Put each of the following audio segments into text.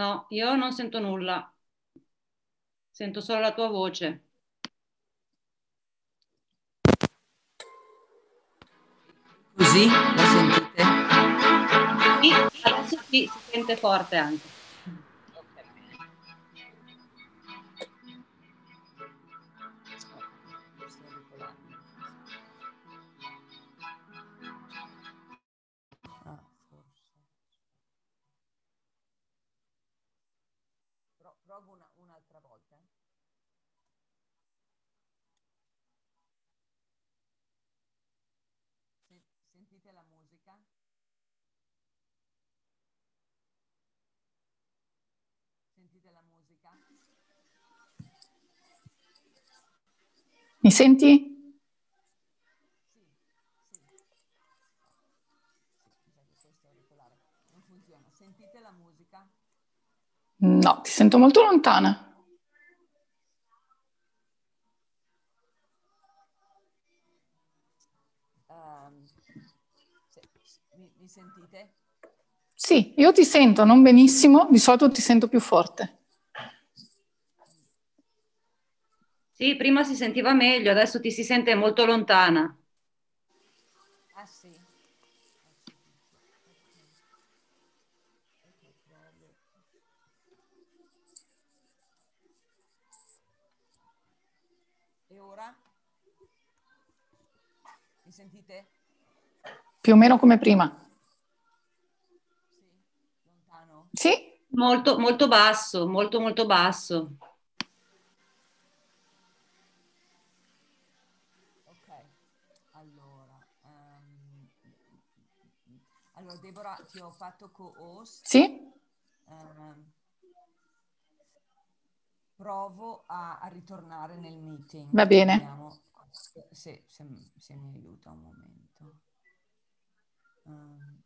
No, io non sento nulla. Sento solo la tua voce. Così la sentite? Sì, adesso sì, si sente forte anche. Sentite la musica? Sentite la musica? Mi senti? No, ti sento molto lontana. Sentite? Sì, io ti sento, non benissimo, di solito ti sento più forte. Sì, prima si sentiva meglio, adesso ti si sente molto lontana. Ah sì. E ora? Mi sentite? Più o meno come prima. Sì, lontano. Sì, Molto, molto basso, molto, molto basso. Ok, allora, ehm, allora Deborah ti ho fatto co-host. sì, ehm, provo a, a ritornare nel meeting. Va bene. Vediamo se, se- se mi aiuta un momento. Ehm,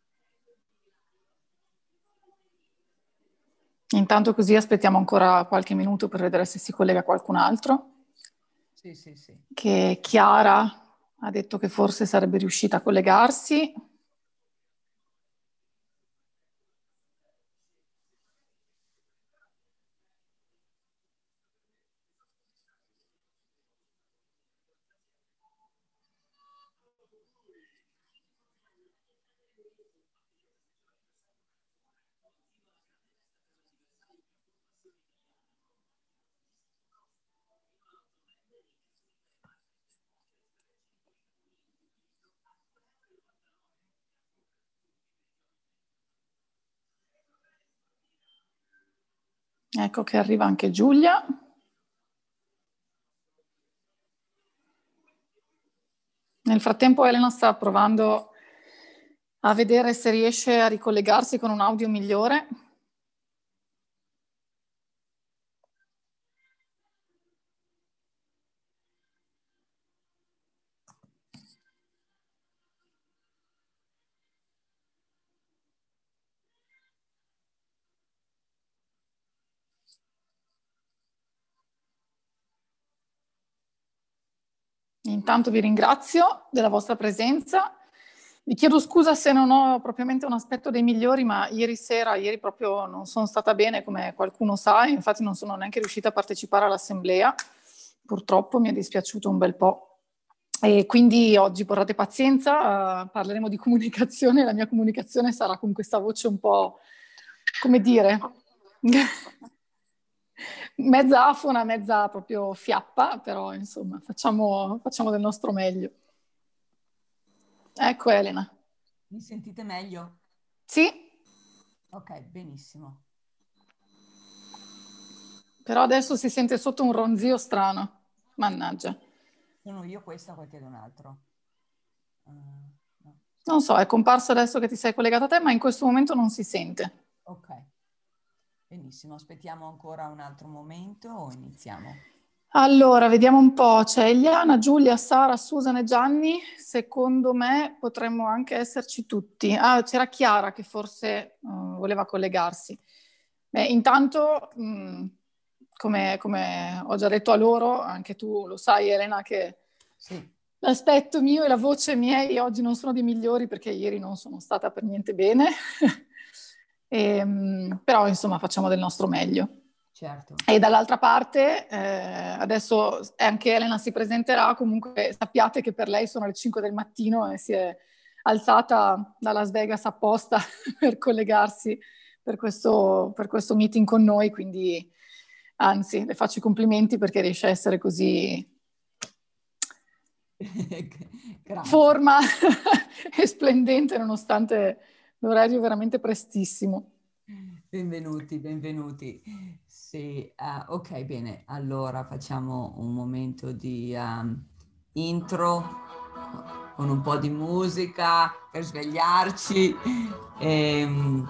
intanto così aspettiamo ancora qualche minuto per vedere se si collega qualcun altro. sì, sì, sì. Che Chiara ha detto che forse sarebbe riuscita a collegarsi. Ecco che arriva anche Giulia. Nel frattempo Elena sta provando a vedere se riesce a ricollegarsi con un audio migliore. Intanto vi ringrazio della vostra presenza. Vi chiedo scusa se non ho propriamente un aspetto dei migliori, ma ieri sera, ieri proprio non sono stata bene, come qualcuno sa, infatti non sono neanche riuscita a partecipare all'assemblea. Purtroppo mi è dispiaciuto un bel po'. E quindi oggi porrate pazienza, uh, parleremo di comunicazione, la mia comunicazione sarà con questa voce un po', come dire, mezza afona, mezza proprio fiappa, però insomma facciamo, facciamo del nostro meglio. Ecco Elena. Mi sentite meglio? Sì. Ok, benissimo. Però adesso si sente sotto un ronzio strano. Mannaggia. Sono io questa o qualche altro? Uh, no. Non so, è comparso adesso che ti sei collegato a te, ma in questo momento non si sente. Ok. Benissimo, aspettiamo ancora un altro momento o iniziamo? Allora, vediamo un po'. C'è Eliana, Giulia, Sara, Susan e Gianni. Secondo me potremmo anche esserci tutti. Ah, c'era Chiara che forse uh, voleva collegarsi. Beh, intanto, mh, come, come, ho già detto a loro, anche tu lo sai Elena, che sì. l'aspetto mio e la voce miei oggi non sono dei migliori perché ieri non sono stata per niente bene. E, ehm, però insomma facciamo del nostro meglio. Certo. E dall'altra parte, eh, adesso anche Elena si presenterà, comunque sappiate che per lei sono le 5 del mattino e si è alzata da Las Vegas apposta per collegarsi per questo, per questo meeting con noi, quindi anzi le faccio i complimenti perché riesce a essere così forma e splendente nonostante l'orario veramente prestissimo. Benvenuti, benvenuti. Sì, uh, ok, bene. Allora facciamo un momento di um, intro con un po' di musica per svegliarci, ehm,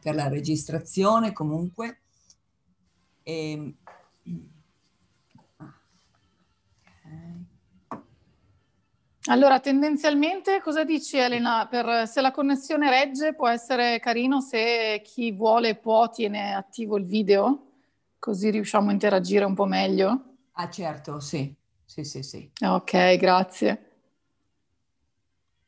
per la registrazione comunque. E, allora, tendenzialmente cosa dici Elena? Per, se la connessione regge può essere carino se chi vuole può tiene attivo il video, così riusciamo a interagire un po' meglio. Ah certo, sì, sì, sì, sì. Ok, grazie.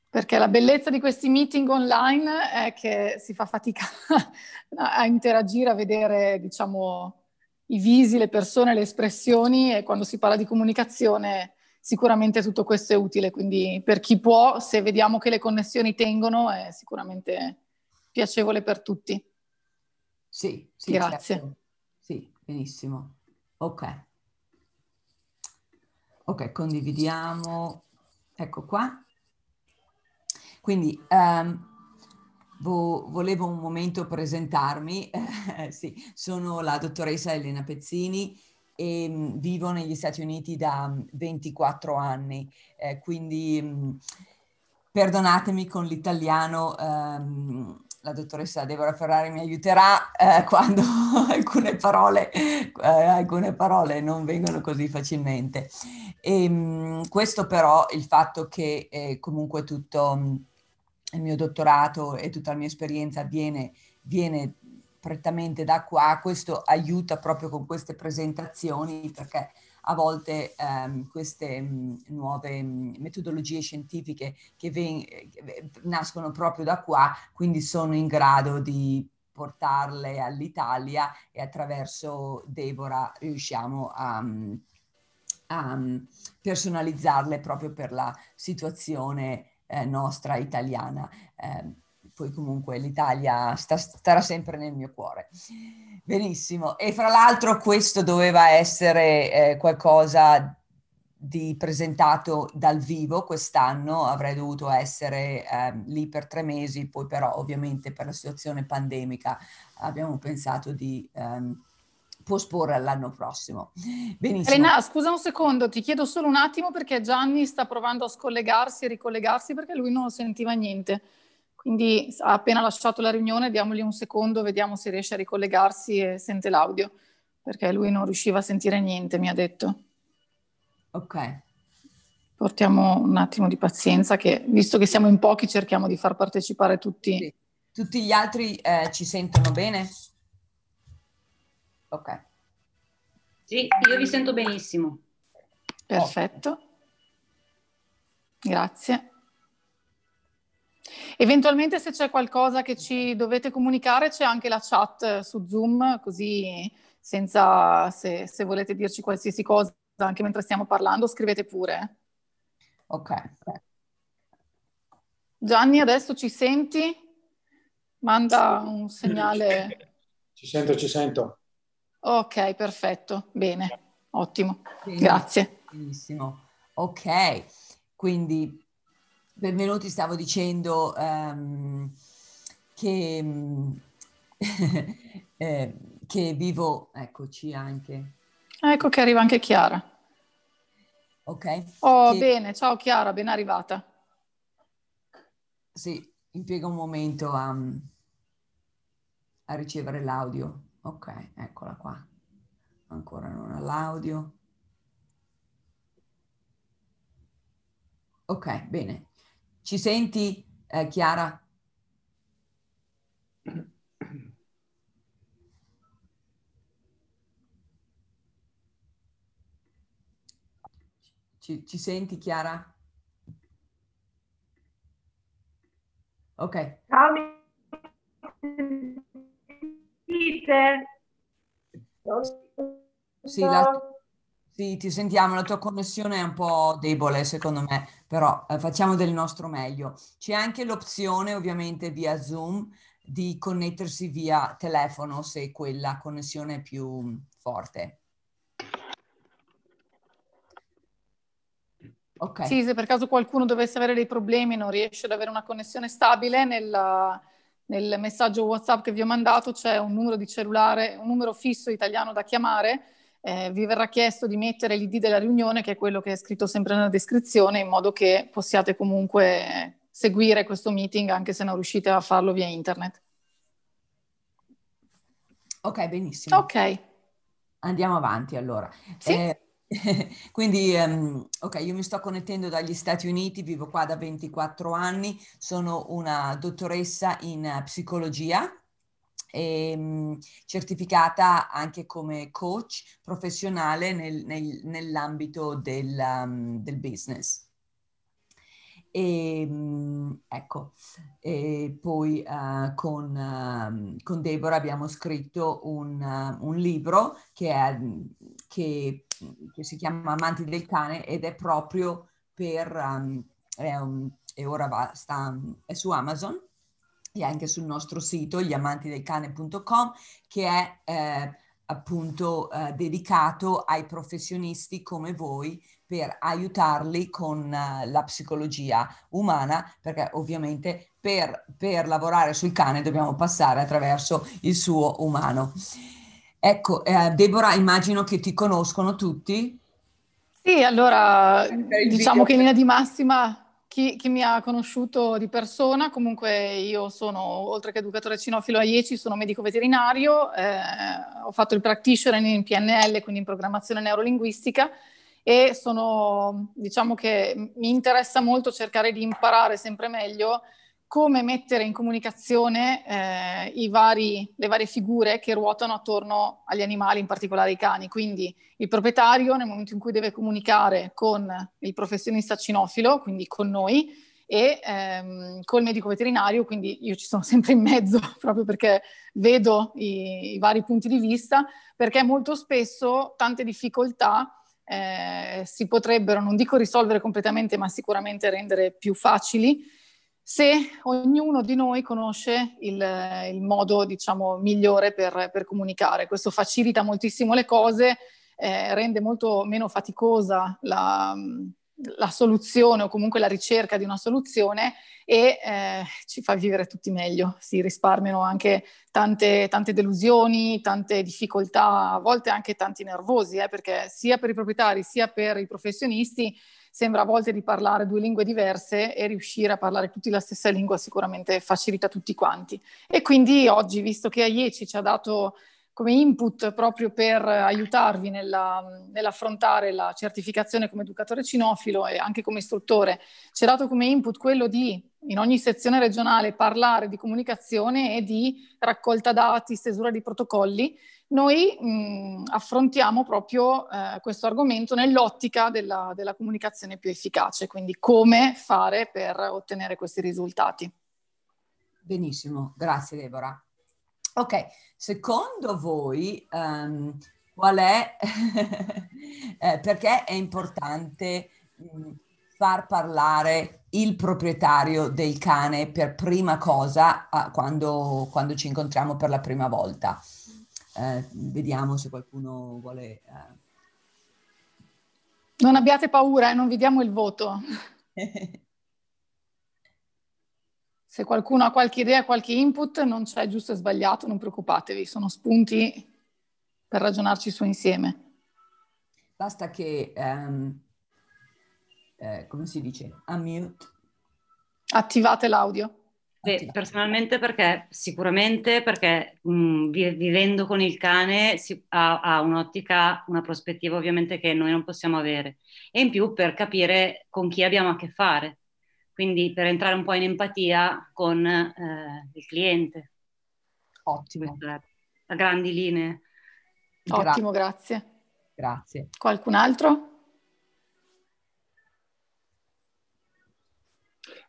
Perché la bellezza di questi meeting online è che si fa fatica a interagire, a vedere, diciamo, i visi, le persone, le espressioni e quando si parla di comunicazione sicuramente tutto questo è utile, quindi per chi può, se vediamo che le connessioni tengono, è sicuramente piacevole per tutti. Sì, sì grazie. Certo. Sì, benissimo. Ok. Ok, condividiamo. Ecco qua. Quindi um, vo- volevo un momento presentarmi. sì, sono la dottoressa Elena Pezzini e mh, mm, vivo negli Stati Uniti da 24 mm, anni, eh, quindi mh, mm, perdonatemi con l'italiano, ehm, la dottoressa Deborah Ferrari mi aiuterà eh, quando alcune, parole, eh, alcune parole non vengono così facilmente. E, mh, questo però, il fatto che eh, comunque tutto il mio dottorato e tutta la mia esperienza viene, viene prettamente da qua, questo aiuta proprio con queste presentazioni perché a volte ehm, queste mh, nuove mh, metodologie scientifiche che ven- nascono proprio da qua, quindi sono in grado di portarle all'Italia e attraverso Deborah riusciamo a, a personalizzarle proprio per la situazione eh, nostra italiana. Eh, poi comunque l'Italia sta, starà sempre nel mio cuore. Benissimo. E fra l'altro questo doveva essere eh, qualcosa di presentato dal vivo quest'anno, avrei dovuto essere eh, lì per tre mesi, poi però ovviamente per la situazione pandemica abbiamo pensato di ehm, posporre all'anno prossimo. Benissimo. Elena, scusa un secondo, ti chiedo solo un attimo perché Gianni sta provando a scollegarsi e ricollegarsi perché lui non sentiva niente. Quindi ha appena lasciato la riunione, diamogli un secondo, vediamo se riesce a ricollegarsi e sente l'audio, perché lui non riusciva a sentire niente, mi ha detto. Ok. Portiamo un attimo di pazienza, che visto che siamo in pochi cerchiamo di far partecipare tutti. Sì. Tutti gli altri eh, ci sentono bene? Ok. Sì, io vi sento benissimo. Perfetto. Grazie. Eventualmente se c'è qualcosa che ci dovete comunicare c'è anche la chat su Zoom, così senza, se, se volete dirci qualsiasi cosa anche mentre stiamo parlando, scrivete pure. Ok. Gianni, adesso ci senti? Manda un segnale. Ci sento, ci sento. Ok, perfetto, bene, ottimo, Benissimo. grazie. Benissimo, ok, quindi benvenuti, stavo dicendo um, che, eh, che vivo, eccoci anche. Ecco che arriva anche Chiara. Ok. Oh, che... bene, ciao Chiara, ben arrivata. Sì, impiega un momento a, a ricevere l'audio. Ok, eccola qua. Ancora non ha l'audio. Ok, bene. Ci senti, eh, Chiara? Ci, ci senti, Chiara? Ok. Ciao, mi sentite? Sì, la, sì, ti sentiamo, la tua connessione è un po' debole secondo me, però eh, facciamo del nostro meglio. C'è anche l'opzione ovviamente via Zoom di connettersi via telefono se quella connessione è più forte. Okay. Sì, se per caso qualcuno dovesse avere dei problemi, non riesce ad avere una connessione stabile, nella, nel messaggio WhatsApp che vi ho mandato c'è un numero di cellulare, un numero fisso italiano da chiamare. Eh, vi verrà chiesto di mettere l'ID della riunione, che è quello che è scritto sempre nella descrizione, in modo che possiate comunque seguire questo meeting anche se non riuscite a farlo via internet. Ok, benissimo. Ok. Andiamo avanti allora. Sì? Eh, quindi, um, ok, io mi sto connettendo dagli Stati Uniti, vivo qua da 24 anni, sono una dottoressa in psicologia e, um, certificata anche come coach professionale nel, nel, nell'ambito del, um, del business. E, ehm, ecco, e poi uh, con, uh, con, Deborah abbiamo scritto un, uh, un libro che, è, che, che, si chiama Amanti del cane ed è proprio per, um, è un, e ora va, sta, è su Amazon e anche sul nostro sito gli-amanti-del-cane.com che è eh, appunto eh, dedicato ai professionisti come voi per aiutarli con uh, la psicologia umana, perché ovviamente per, per, lavorare sul cane dobbiamo passare attraverso il suo umano. Ecco, eh, Deborah, immagino che ti conoscono tutti. Sì, allora diciamo che in linea di massima chi, chi, mi ha conosciuto di persona, comunque io sono, oltre che educatore cinofilo a IECI, sono medico veterinario, eh, ho fatto il practitioner in PNL, quindi in programmazione neurolinguistica, e sono, diciamo che mi interessa molto cercare di imparare sempre meglio come mettere in comunicazione eh, vari, le varie figure che ruotano attorno agli animali, in particolare i cani. Quindi il proprietario nel momento in cui deve comunicare con il professionista cinofilo, quindi con noi, e ehm, col medico veterinario, quindi io ci sono sempre in mezzo proprio perché vedo i, i vari punti di vista, perché molto spesso tante difficoltà eh, si potrebbero, non dico risolvere completamente, ma sicuramente rendere più facili se ognuno di noi conosce il, il modo, diciamo, migliore per, per, comunicare. Questo facilita moltissimo le cose, eh, rende molto meno faticosa la, la soluzione o comunque la ricerca di una soluzione e eh, ci fa vivere tutti meglio. Si risparmiano anche tante, tante, delusioni, tante difficoltà, a volte anche tanti nervosi, eh, perché sia per i proprietari sia per i professionisti sembra a volte di parlare due lingue diverse e riuscire a parlare tutti la stessa lingua sicuramente facilita tutti quanti. E quindi oggi, visto che AIECI ci ha dato come input proprio per aiutarvi nella, nell'affrontare la certificazione come educatore cinofilo e anche come istruttore. Ci ha dato come input quello di, in ogni sezione regionale, parlare di comunicazione e di raccolta dati, stesura di protocolli. Noi mh, affrontiamo proprio eh, questo argomento nell'ottica della, della comunicazione più efficace, quindi come fare per ottenere questi risultati. Benissimo, grazie Deborah. Ok, secondo voi um, qual è, eh, perché è importante mh, mm, far parlare il proprietario del cane per prima cosa uh, quando, quando, ci incontriamo per la prima volta? Uh, vediamo se qualcuno vuole... Uh... Non abbiate paura, eh, non vi diamo il voto. Se qualcuno ha qualche idea, qualche input, non c'è giusto e sbagliato, non preoccupatevi, sono spunti per ragionarci su insieme. Basta che, um, eh, come si dice, unmute. Attivate l'audio. Beh, personalmente perché sicuramente perché mh, vivendo con il cane si, ha, ha, un'ottica, una prospettiva ovviamente che noi non possiamo avere e in più per capire con chi abbiamo a che fare quindi per entrare un po' in empatia con eh, il cliente. Ottimo. A grandi linee. Ottimo, grazie. Grazie. Qualcun altro?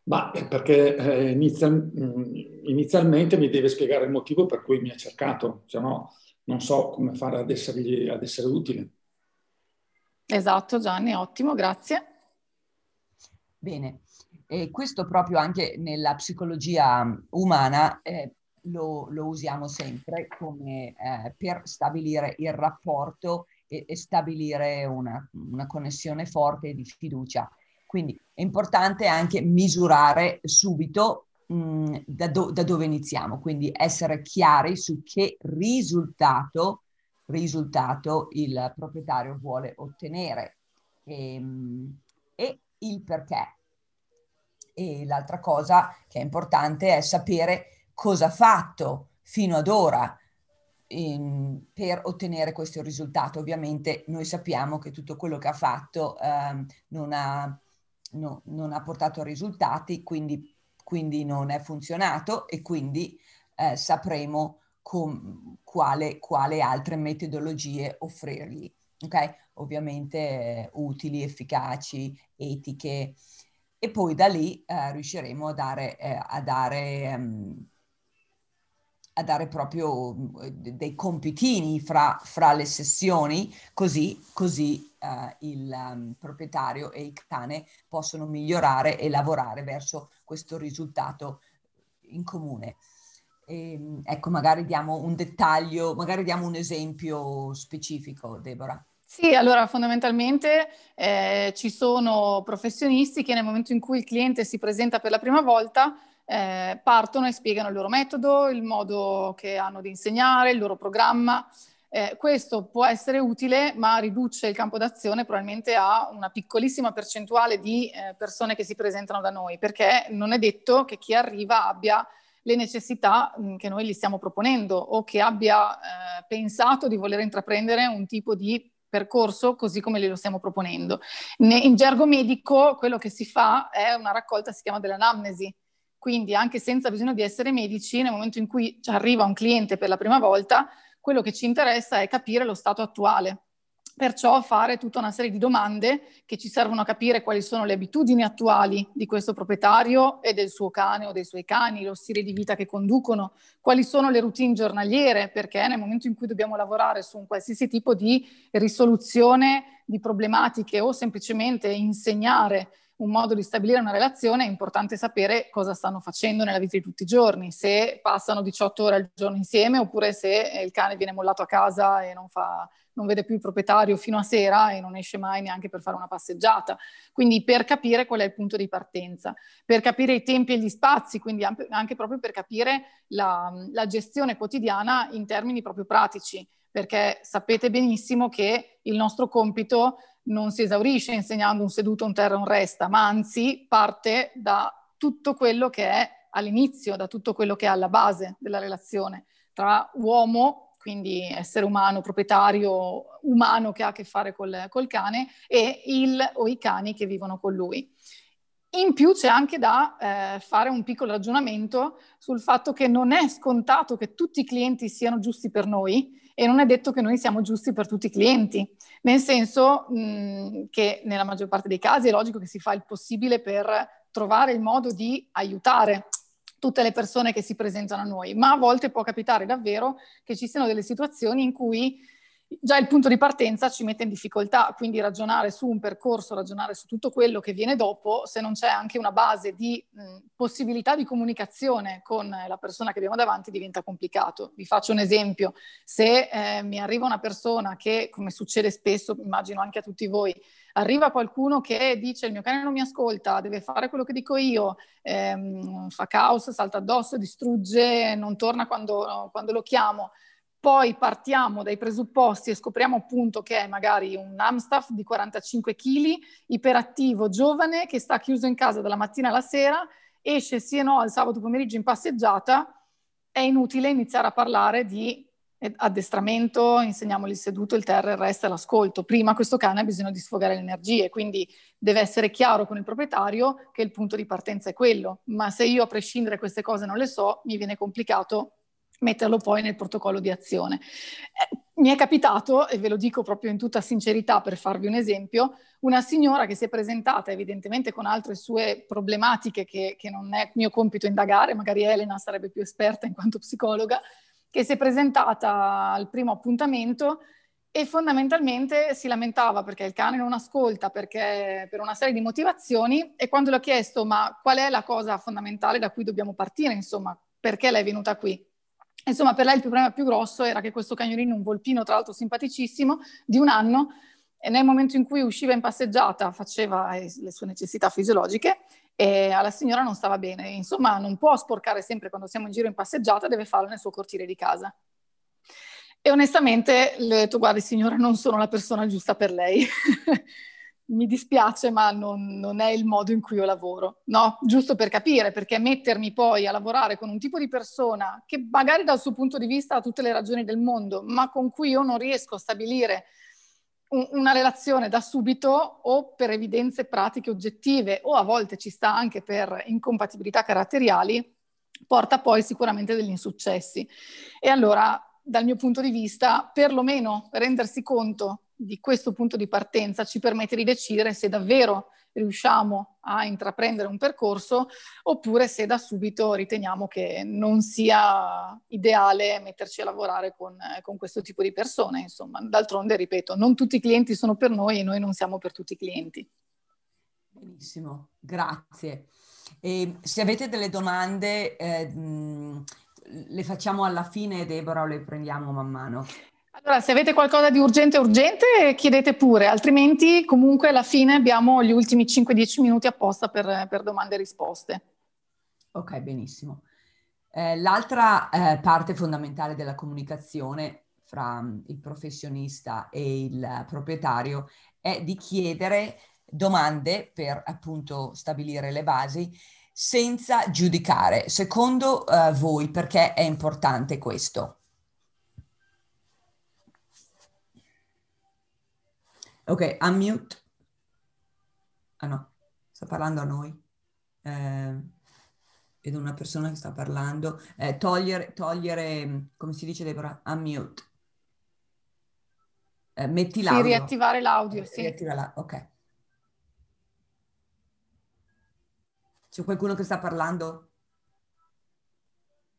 Ma perché eh, inizia, mh, mm, inizialmente mi deve spiegare il motivo per cui mi ha cercato, se no non so come fare ad, essergli, ad essere utile. Esatto Gianni, ottimo, grazie. Bene, e questo proprio anche nella psicologia umana eh, lo, lo, usiamo sempre come eh, per stabilire il rapporto e, e stabilire una, una connessione forte di fiducia. Quindi è importante anche misurare subito mh, da, do, da, dove iniziamo, quindi essere chiari su che risultato, risultato il proprietario vuole ottenere e, ehm, e il perché. E l'altra cosa che è importante è sapere cosa ha fatto fino ad ora in, per ottenere questo risultato. Ovviamente noi sappiamo che tutto quello che ha fatto eh, non, ha, no, non, ha, portato risultati, quindi, quindi, non è funzionato e quindi eh, sapremo com, quale, quale, altre metodologie offrirgli. Okay? Ovviamente eh, utili, efficaci, etiche e poi da lì eh, riusciremo a dare, eh, a dare um, a dare proprio mm, dei compitini fra, fra le sessioni, così, così uh, il um, proprietario e il cane possono migliorare e lavorare verso questo risultato in comune. E, ehm, ecco, magari diamo un dettaglio, magari diamo un esempio specifico, Deborah. Sì, allora fondamentalmente eh, ci sono professionisti che nel momento in cui il cliente si presenta per la prima volta eh, partono e spiegano il loro metodo, il modo che hanno di insegnare, il loro programma. Eh, questo può essere utile, ma riduce il campo d'azione probabilmente a una piccolissima percentuale di eh, persone che si presentano da noi, perché non è detto che chi arriva abbia le necessità mh, mm, che noi gli stiamo proponendo o che abbia eh, pensato di voler intraprendere un tipo di percorso così come glielo stiamo proponendo. Ne, in gergo medico quello che si fa è una raccolta, si chiama dell'anamnesi, quindi anche senza bisogno di essere medici, nel momento in cui arriva un cliente per la prima volta, quello che ci interessa è capire lo stato attuale. Perciò fare tutta una serie di domande che ci servono a capire quali sono le abitudini attuali di questo proprietario e del suo cane o dei suoi cani, lo stile di vita che conducono, quali sono le routine giornaliere, perché nel momento in cui dobbiamo lavorare su un qualsiasi tipo di risoluzione di problematiche o semplicemente insegnare un modo di stabilire una relazione, è importante sapere cosa stanno facendo nella vita di tutti i giorni, se passano 18 ore al giorno insieme oppure se il cane viene mollato a casa e non, fa, non vede più il proprietario fino a sera e non esce mai neanche per fare una passeggiata. Quindi per capire qual è il punto di partenza, per capire i tempi e gli spazi, quindi anche proprio per capire la, la gestione quotidiana in termini proprio pratici, perché sapete benissimo che il nostro compito non si esaurisce insegnando un seduto, un terra, un resta, ma anzi parte da tutto quello che è all'inizio, da tutto quello che è alla base della relazione tra uomo, quindi essere umano, proprietario umano che ha a che fare col, col cane, e il o i cani che vivono con lui. In più c'è anche da eh, fare un piccolo ragionamento sul fatto che non è scontato che tutti i clienti siano giusti per noi e non è detto che noi siamo giusti per tutti i clienti, nel senso mh, che nella maggior parte dei casi è logico che si fa il possibile per trovare il modo di aiutare tutte le persone che si presentano a noi, ma a volte può capitare davvero che ci siano delle situazioni in cui già il punto di partenza ci mette in difficoltà, quindi ragionare su un percorso, ragionare su tutto quello che viene dopo, se non c'è anche una base di mh, possibilità di comunicazione con la persona che abbiamo davanti, diventa complicato. Vi faccio un esempio, se eh, mi arriva una persona che, come succede spesso, immagino anche a tutti voi, arriva qualcuno che dice il mio cane non mi ascolta, deve fare quello che dico io, ehm, fa caos, salta addosso, distrugge, non torna quando, quando lo chiamo, poi partiamo dai presupposti e scopriamo appunto che è magari un Amstaff di 45 kg, iperattivo, giovane, che sta chiuso in casa dalla mattina alla sera, esce sì e no al sabato pomeriggio in passeggiata, è inutile iniziare a parlare di addestramento, insegniamogli il seduto, il terra, il resto e l'ascolto. Prima questo cane ha bisogno di sfogare le energie, quindi deve essere chiaro con il proprietario che il punto di partenza è quello. Ma se io a prescindere queste cose non le so, mi viene complicato metterlo poi nel protocollo di azione. Eh, mi è capitato, e ve lo dico proprio in tutta sincerità per farvi un esempio, una signora che si è presentata evidentemente con altre sue problematiche che, che non è mio compito indagare, magari Elena sarebbe più esperta in quanto psicologa, che si è presentata al primo appuntamento e fondamentalmente si lamentava perché il cane non ascolta, perché per una serie di motivazioni e quando le ho chiesto ma qual è la cosa fondamentale da cui dobbiamo partire, insomma, perché lei è venuta qui? Insomma, per lei il problema più grosso era che questo cagnolino, un volpino tra l'altro simpaticissimo, di un anno, nel momento in cui usciva in passeggiata faceva le sue necessità fisiologiche e alla signora non stava bene. Insomma, non può sporcare sempre quando siamo in giro in passeggiata, deve farlo nel suo cortile di casa. E onestamente le ho detto, guardi signora, non sono la persona giusta per lei. mi dispiace, ma non, non, è il modo in cui io lavoro, no? Giusto per capire, perché mettermi poi a lavorare con un tipo di persona che magari dal suo punto di vista ha tutte le ragioni del mondo, ma con cui io non riesco a stabilire un, una relazione da subito o per evidenze pratiche oggettive o a volte ci sta anche per incompatibilità caratteriali, porta poi sicuramente degli insuccessi. E allora, dal mio punto di vista, perlomeno rendersi conto di questo punto di partenza ci permette di decidere se davvero riusciamo a intraprendere un percorso oppure se da subito riteniamo che non sia ideale metterci a lavorare con, con questo tipo di persone. Insomma, d'altronde, ripeto, non tutti i clienti sono per noi e noi non siamo per tutti i clienti. Benissimo, grazie. E se avete delle domande, eh, le facciamo alla fine, Deborah, o le prendiamo man mano? Allora, se avete qualcosa di urgente, urgente, chiedete pure, altrimenti comunque alla fine abbiamo gli ultimi 5-10 minuti apposta per, per domande e risposte. Ok, benissimo. Eh, l'altra eh, parte fondamentale della comunicazione fra mm, il professionista e il proprietario è di chiedere domande per appunto stabilire le basi senza giudicare. Secondo eh, voi perché è importante questo? Ok, unmute. Ah no, sta parlando a noi. Eh, vedo una persona che sta parlando. Eh, togliere, togliere, come si dice Deborah? Unmute. Eh, metti l'audio. Sì, riattivare l'audio, sì. Riattiva la... Ok. C'è qualcuno che sta parlando?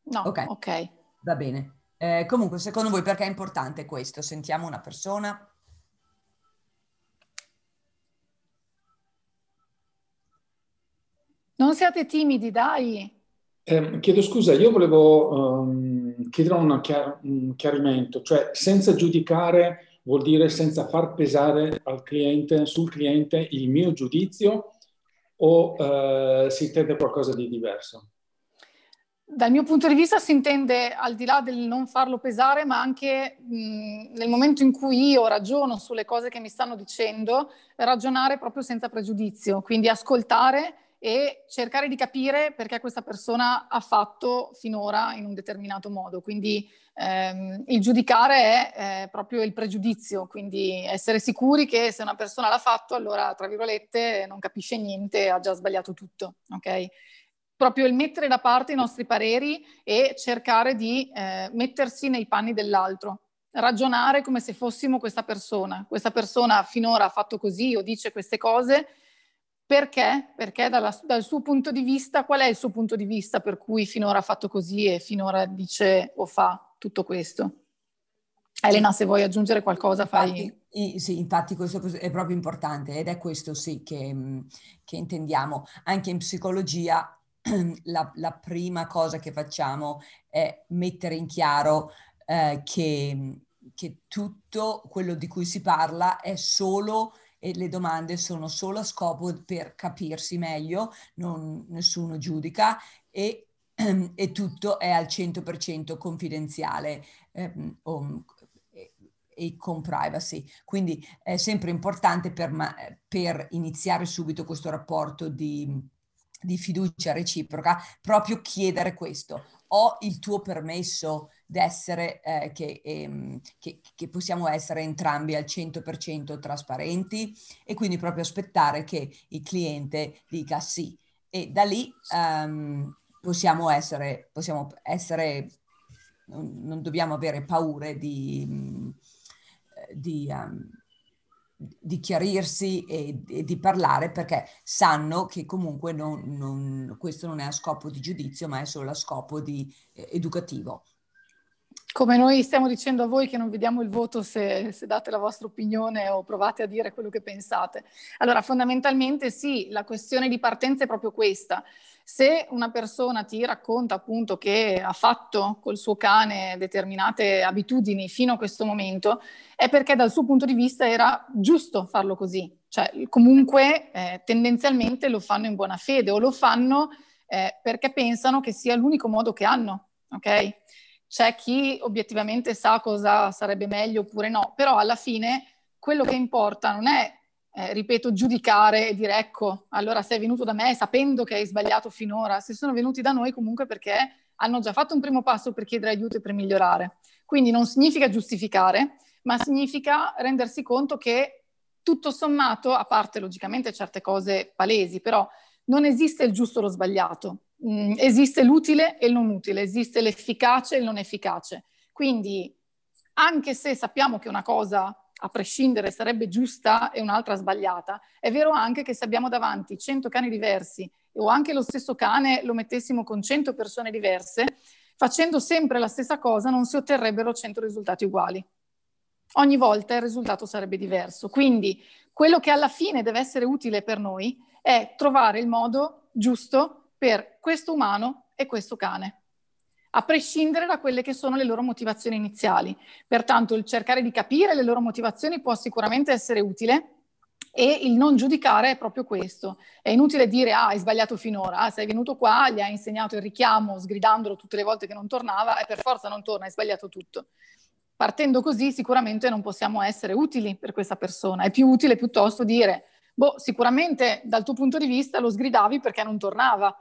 No, ok. okay. Va bene. Eh, comunque, secondo voi perché è importante questo? Sentiamo una persona. Non siate timidi, dai. Eh, chiedo scusa, io volevo um, chiedere chiar- un chiarimento, cioè senza giudicare vuol dire senza far pesare al cliente, sul cliente il mio giudizio o uh, si intende qualcosa di diverso? Dal mio punto di vista si intende al di là del non farlo pesare, ma anche mh, nel momento in cui io ragiono sulle cose che mi stanno dicendo, ragionare proprio senza pregiudizio, quindi ascoltare e cercare di capire perché questa persona ha fatto finora in un determinato modo. Quindi ehm, il giudicare è eh, proprio il pregiudizio, quindi essere sicuri che se una persona l'ha fatto, allora, tra virgolette, non capisce niente, ha già sbagliato tutto, ok? Proprio il mettere da parte i nostri pareri e cercare di eh, mettersi nei panni dell'altro, ragionare come se fossimo questa persona. Questa persona finora ha fatto così o dice queste cose, perché? Perché dalla, dal suo punto di vista, qual è il suo punto di vista per cui finora ha fatto così e finora dice o fa tutto questo? Elena, se vuoi aggiungere qualcosa, fai... Infatti, sì, infatti questo è proprio importante ed è questo sì che, che intendiamo. Anche in psicologia la, la, prima cosa che facciamo è mettere in chiaro eh, che, che tutto quello di cui si parla è solo e le domande sono solo a scopo per capirsi meglio, non, nessuno giudica e, e, tutto è al 100% confidenziale ehm, o, e, con privacy. Quindi è sempre importante per, per iniziare subito questo rapporto di, di fiducia reciproca, proprio chiedere questo. Ho il tuo permesso d'essere eh, che, ehm, che, che, possiamo essere entrambi al 100% trasparenti e quindi proprio aspettare che il cliente dica sì. E da lì um, possiamo essere, possiamo essere non, non, dobbiamo avere paure di, di, um, di chiarirsi e, e, di parlare perché sanno che comunque non, non, questo non è a scopo di giudizio ma è solo a scopo di, eh, educativo. Come noi stiamo dicendo a voi che non vediamo il voto se, se, date la vostra opinione o provate a dire quello che pensate. Allora, fondamentalmente sì, la questione di partenza è proprio questa. Se una persona ti racconta appunto che ha fatto col suo cane determinate abitudini fino a questo momento, è perché dal suo punto di vista era giusto farlo così. Cioè, comunque, eh, tendenzialmente lo fanno in buona fede o lo fanno eh, perché pensano che sia l'unico modo che hanno, ok? C'è chi obiettivamente sa cosa sarebbe meglio oppure no, però alla fine quello che importa non è, eh, ripeto, giudicare e dire ecco, allora sei venuto da me sapendo che hai sbagliato finora, se sono venuti da noi comunque perché hanno già fatto un primo passo per chiedere aiuto e per migliorare. Quindi non significa giustificare, ma significa rendersi conto che tutto sommato, a parte logicamente certe cose palesi, però non esiste il giusto o lo sbagliato mh, mm, esiste l'utile e il non utile, esiste l'efficace e il non efficace. Quindi anche se sappiamo che una cosa a prescindere sarebbe giusta e un'altra sbagliata, è vero anche che se abbiamo davanti 100 cani diversi o anche lo stesso cane lo mettessimo con 100 persone diverse, facendo sempre la stessa cosa non si otterrebbero 100 risultati uguali. Ogni volta il risultato sarebbe diverso. Quindi quello che alla fine deve essere utile per noi è trovare il modo giusto per questo umano e questo cane, a prescindere da quelle che sono le loro motivazioni iniziali. Pertanto il cercare di capire le loro motivazioni può sicuramente essere utile e il non giudicare è proprio questo. È inutile dire, ah, hai sbagliato finora, ah, sei venuto qua, gli hai insegnato il richiamo sgridandolo tutte le volte che non tornava e per forza non torna, hai sbagliato tutto. Partendo così sicuramente non possiamo essere utili per questa persona. È più utile piuttosto dire, boh, sicuramente dal tuo punto di vista lo sgridavi perché non tornava,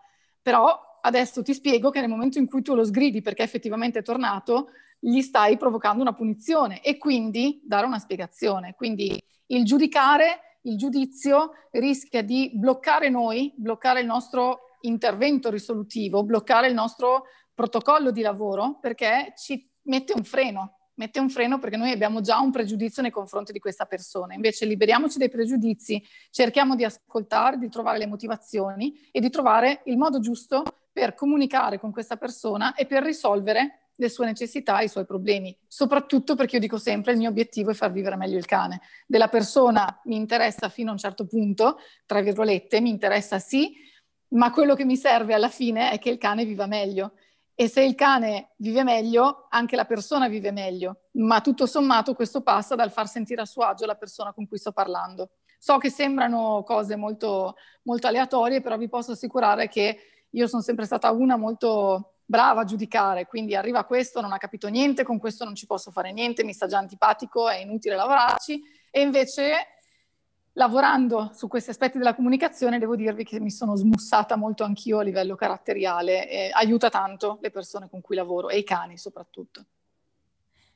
però adesso ti spiego che nel momento in cui tu lo sgridi perché effettivamente è tornato, gli stai provocando una punizione e quindi dare una spiegazione. Quindi il giudicare, il giudizio rischia di bloccare noi, bloccare il nostro intervento risolutivo, bloccare il nostro protocollo di lavoro perché ci mette un freno mette un freno perché noi abbiamo già un pregiudizio nei confronti di questa persona. Invece liberiamoci dai pregiudizi, cerchiamo di ascoltare, di trovare le motivazioni e di trovare il modo giusto per comunicare con questa persona e per risolvere le sue necessità e i suoi problemi. Soprattutto perché io dico sempre il mio obiettivo è far vivere meglio il cane. Della persona mi interessa fino a un certo punto, tra virgolette, mi interessa sì, ma quello che mi serve alla fine è che il cane viva meglio e se il cane vive meglio, anche la persona vive meglio, ma tutto sommato questo passa dal far sentire a suo agio la persona con cui sto parlando. So che sembrano cose molto, molto aleatorie, però vi posso assicurare che io sono sempre stata una molto brava a giudicare, quindi arriva questo, non ha capito niente, con questo non ci posso fare niente, mi sta già antipatico, è inutile lavorarci, e invece lavorando su questi aspetti della comunicazione, devo dirvi che mi sono smussata molto anch'io a livello caratteriale e aiuta tanto le persone con cui lavoro e i cani soprattutto.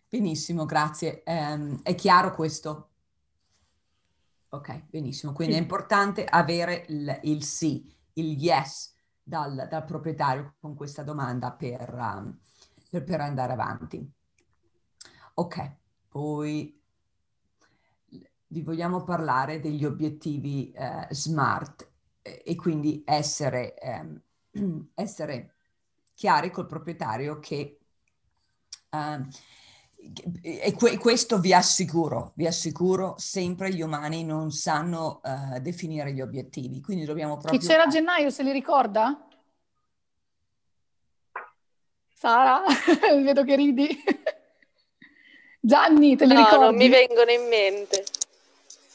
Benissimo, grazie. Um, è chiaro questo? Ok, benissimo. Quindi sì. è importante avere il, il, sì, il yes dal, dal, proprietario con questa domanda per, um, per, per andare avanti. Ok, poi vi vogliamo parlare degli obiettivi eh, SMART eh, e quindi essere, ehm, essere, chiari col proprietario che eh, e questo vi assicuro, vi assicuro, sempre gli umani non sanno uh, definire gli obiettivi, quindi dobbiamo proprio... Chi c'era a gennaio se li ricorda? Sara, vedo che ridi. Gianni, te li no, ricordi? No, non mi vengono in mente.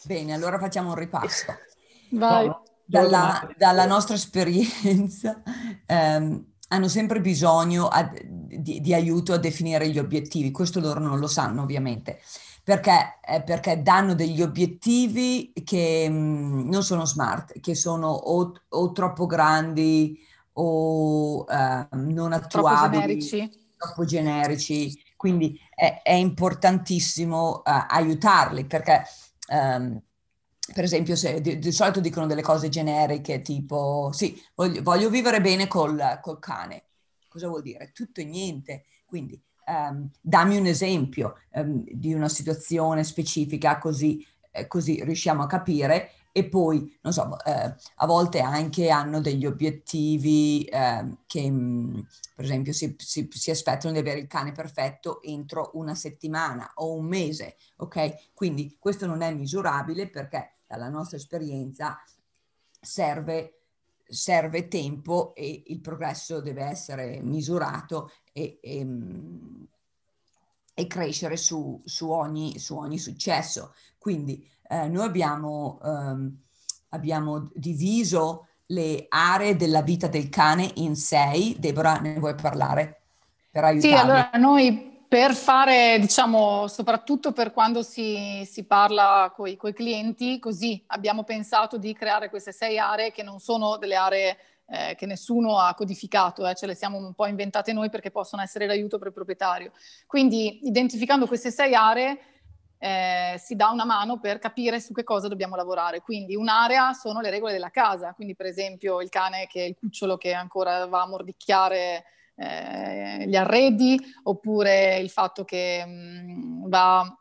Bene, allora facciamo un ripasso. Vai. Dalla, dalla, nostra esperienza ehm, hanno sempre bisogno ad, di, di, aiuto a definire gli obiettivi, questo loro non lo sanno ovviamente, perché, eh, perché danno degli obiettivi che mh, mm, non sono smart, che sono o, o troppo grandi o eh, non attuabili, troppo generici. Troppo generici. Quindi è, è importantissimo uh, aiutarli perché um, per esempio, se di, di, solito dicono delle cose generiche tipo sì, voglio, voglio vivere bene col, col, cane. Cosa vuol dire? Tutto e niente. Quindi um, dammi un esempio um, di una situazione specifica così, eh, così riusciamo a capire e poi, non so, eh, a volte anche hanno degli obiettivi eh, che, mm, per esempio, si, si, si, aspettano di avere il cane perfetto entro una settimana o un mese, ok? Quindi questo non è misurabile perché dalla nostra esperienza serve, serve tempo e il progresso deve essere misurato e, e, mm, e crescere su, su, ogni, su ogni successo. Quindi eh, noi abbiamo, ehm, abbiamo diviso le aree della vita del cane in sei. Deborah, ne vuoi parlare? Per aiutarmi? Sì, allora noi per fare, diciamo, soprattutto per quando si, si parla con i clienti, così abbiamo pensato di creare queste sei aree che non sono delle aree eh, che nessuno ha codificato, eh, ce le siamo un po' inventate noi perché possono essere d'aiuto per il proprietario. Quindi identificando queste sei aree eh, si dà una mano per capire su che cosa dobbiamo lavorare. Quindi un'area sono le regole della casa, quindi per esempio il cane che è il cucciolo che ancora va a mordicchiare eh, gli arredi, oppure il fatto che mh, mm, va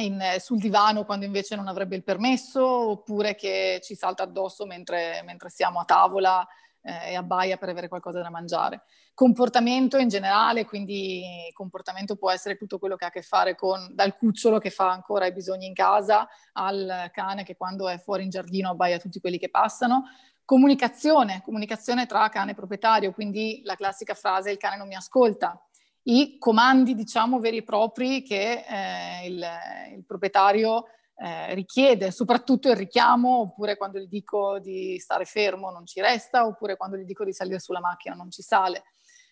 in, sul divano quando invece non avrebbe il permesso, oppure che ci salta addosso mentre, mentre siamo a tavola eh, e abbaia per avere qualcosa da mangiare. Comportamento in generale, quindi comportamento può essere tutto quello che ha a che fare con dal cucciolo che fa ancora i bisogni in casa al cane che quando è fuori in giardino abbaia tutti quelli che passano. Comunicazione, comunicazione tra cane e proprietario, quindi la classica frase il cane non mi ascolta, i comandi, diciamo, veri e propri che eh, il, il, proprietario eh, richiede, soprattutto il richiamo, oppure quando gli dico di stare fermo non ci resta, oppure quando gli dico di salire sulla macchina non ci sale.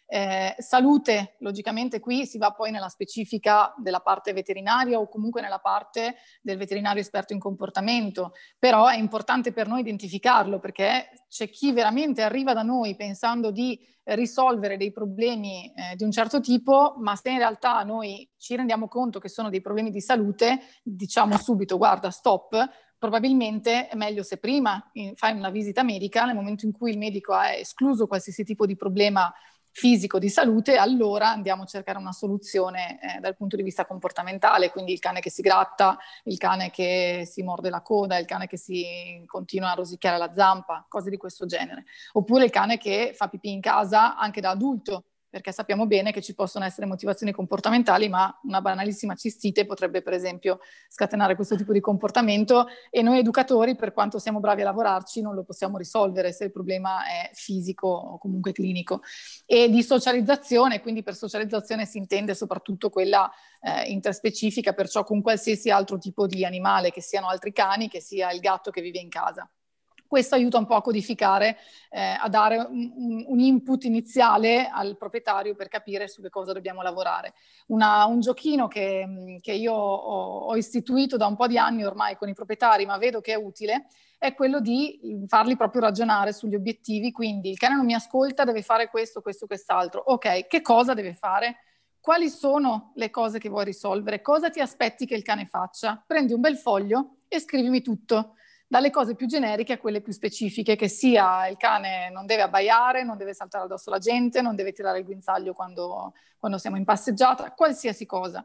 Eh, salute, logicamente qui si va poi nella specifica della parte veterinaria o comunque nella parte del veterinario esperto in comportamento, però è importante per noi identificarlo perché c'è chi veramente arriva da noi pensando di risolvere dei problemi eh, di un certo tipo, ma se in realtà noi ci rendiamo conto che sono dei problemi di salute, diciamo subito guarda stop, probabilmente è meglio se prima fai una visita medica, nel momento in cui il medico ha escluso qualsiasi tipo di problema fisico di salute, allora andiamo a cercare una soluzione eh, dal punto di vista comportamentale, quindi il cane che si gratta, il cane che si morde la coda, il cane che si continua a rosicchiare la zampa, cose di questo genere. Oppure il cane che fa pipì in casa anche da adulto, perché sappiamo bene che ci possono essere motivazioni comportamentali, ma una banalissima cistite potrebbe per esempio scatenare questo tipo di comportamento e noi educatori, per quanto siamo bravi a lavorarci, non lo possiamo risolvere se il problema è fisico o comunque clinico. E di socializzazione, quindi per socializzazione si intende soprattutto quella eh, interspecifica, perciò con qualsiasi altro tipo di animale, che siano altri cani, che sia il gatto che vive in casa. Questo aiuta un po' a codificare, eh, a dare un, un, input iniziale al proprietario per capire su che cosa dobbiamo lavorare. Una, un giochino che, che io ho, ho, istituito da un po' di anni ormai con i proprietari, ma vedo che è utile, è quello di farli proprio ragionare sugli obiettivi. Quindi il cane non mi ascolta, deve fare questo, questo, quest'altro. Ok, che cosa deve fare? Quali sono le cose che vuoi risolvere? Cosa ti aspetti che il cane faccia? Prendi un bel foglio e scrivimi tutto dalle cose più generiche a quelle più specifiche, che sia il cane non deve abbaiare, non deve saltare addosso alla gente, non deve tirare il guinzaglio quando, quando siamo in passeggiata, qualsiasi cosa.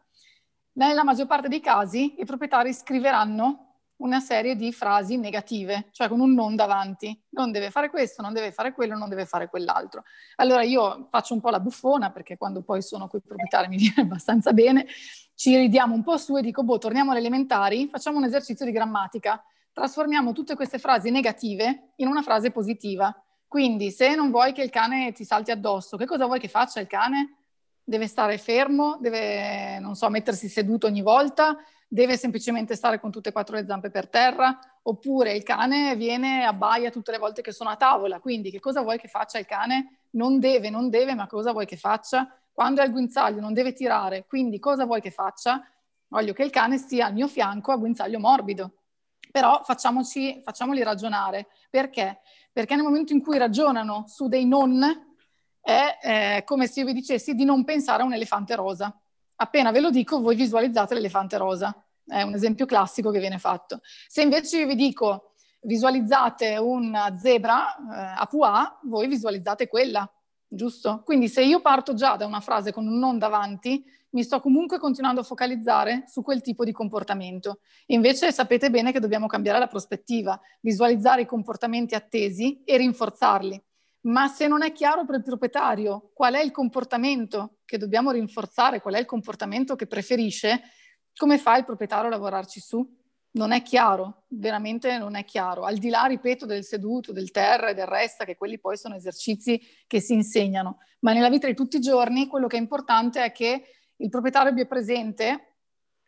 Nella maggior parte dei casi i proprietari scriveranno una serie di frasi negative, cioè con un non davanti. Non deve fare questo, non deve fare quello, non deve fare quell'altro. Allora io faccio un po' la buffona, perché quando poi sono con i proprietari mi viene abbastanza bene, ci ridiamo un po' su e dico, boh, torniamo alle elementari, facciamo un esercizio di grammatica trasformiamo tutte queste frasi negative in una frase positiva. Quindi se non vuoi che il cane ti salti addosso, che cosa vuoi che faccia il cane? Deve stare fermo, deve, non so, mettersi seduto ogni volta, deve semplicemente stare con tutte e quattro le zampe per terra, oppure il cane viene a baia tutte le volte che sono a tavola. Quindi che cosa vuoi che faccia il cane? Non deve, non deve, ma cosa vuoi che faccia? Quando è al guinzaglio non deve tirare, quindi cosa vuoi che faccia? Voglio che il cane stia al mio fianco a guinzaglio morbido però facciamoci, facciamoli ragionare. Perché? Perché nel momento in cui ragionano su dei non, è eh, come se io vi dicessi di non pensare a un elefante rosa. Appena ve lo dico, voi visualizzate l'elefante rosa. È un esempio classico che viene fatto. Se invece io vi dico visualizzate una zebra eh, a Pua, voi visualizzate quella. giusto? Quindi se io parto già da una frase con un non davanti, mi sto comunque continuando a focalizzare su quel tipo di comportamento. Invece sapete bene che dobbiamo cambiare la prospettiva, visualizzare i comportamenti attesi e rinforzarli. Ma se non è chiaro per il proprietario qual è il comportamento che dobbiamo rinforzare, qual è il comportamento che preferisce, come fa il proprietario a lavorarci su? Non è chiaro, veramente non è chiaro. Al di là, ripeto, del seduto, del terra e del resta, che quelli poi sono esercizi che si insegnano. Ma nella vita di tutti i giorni quello che è importante è che il proprietario abbia presente,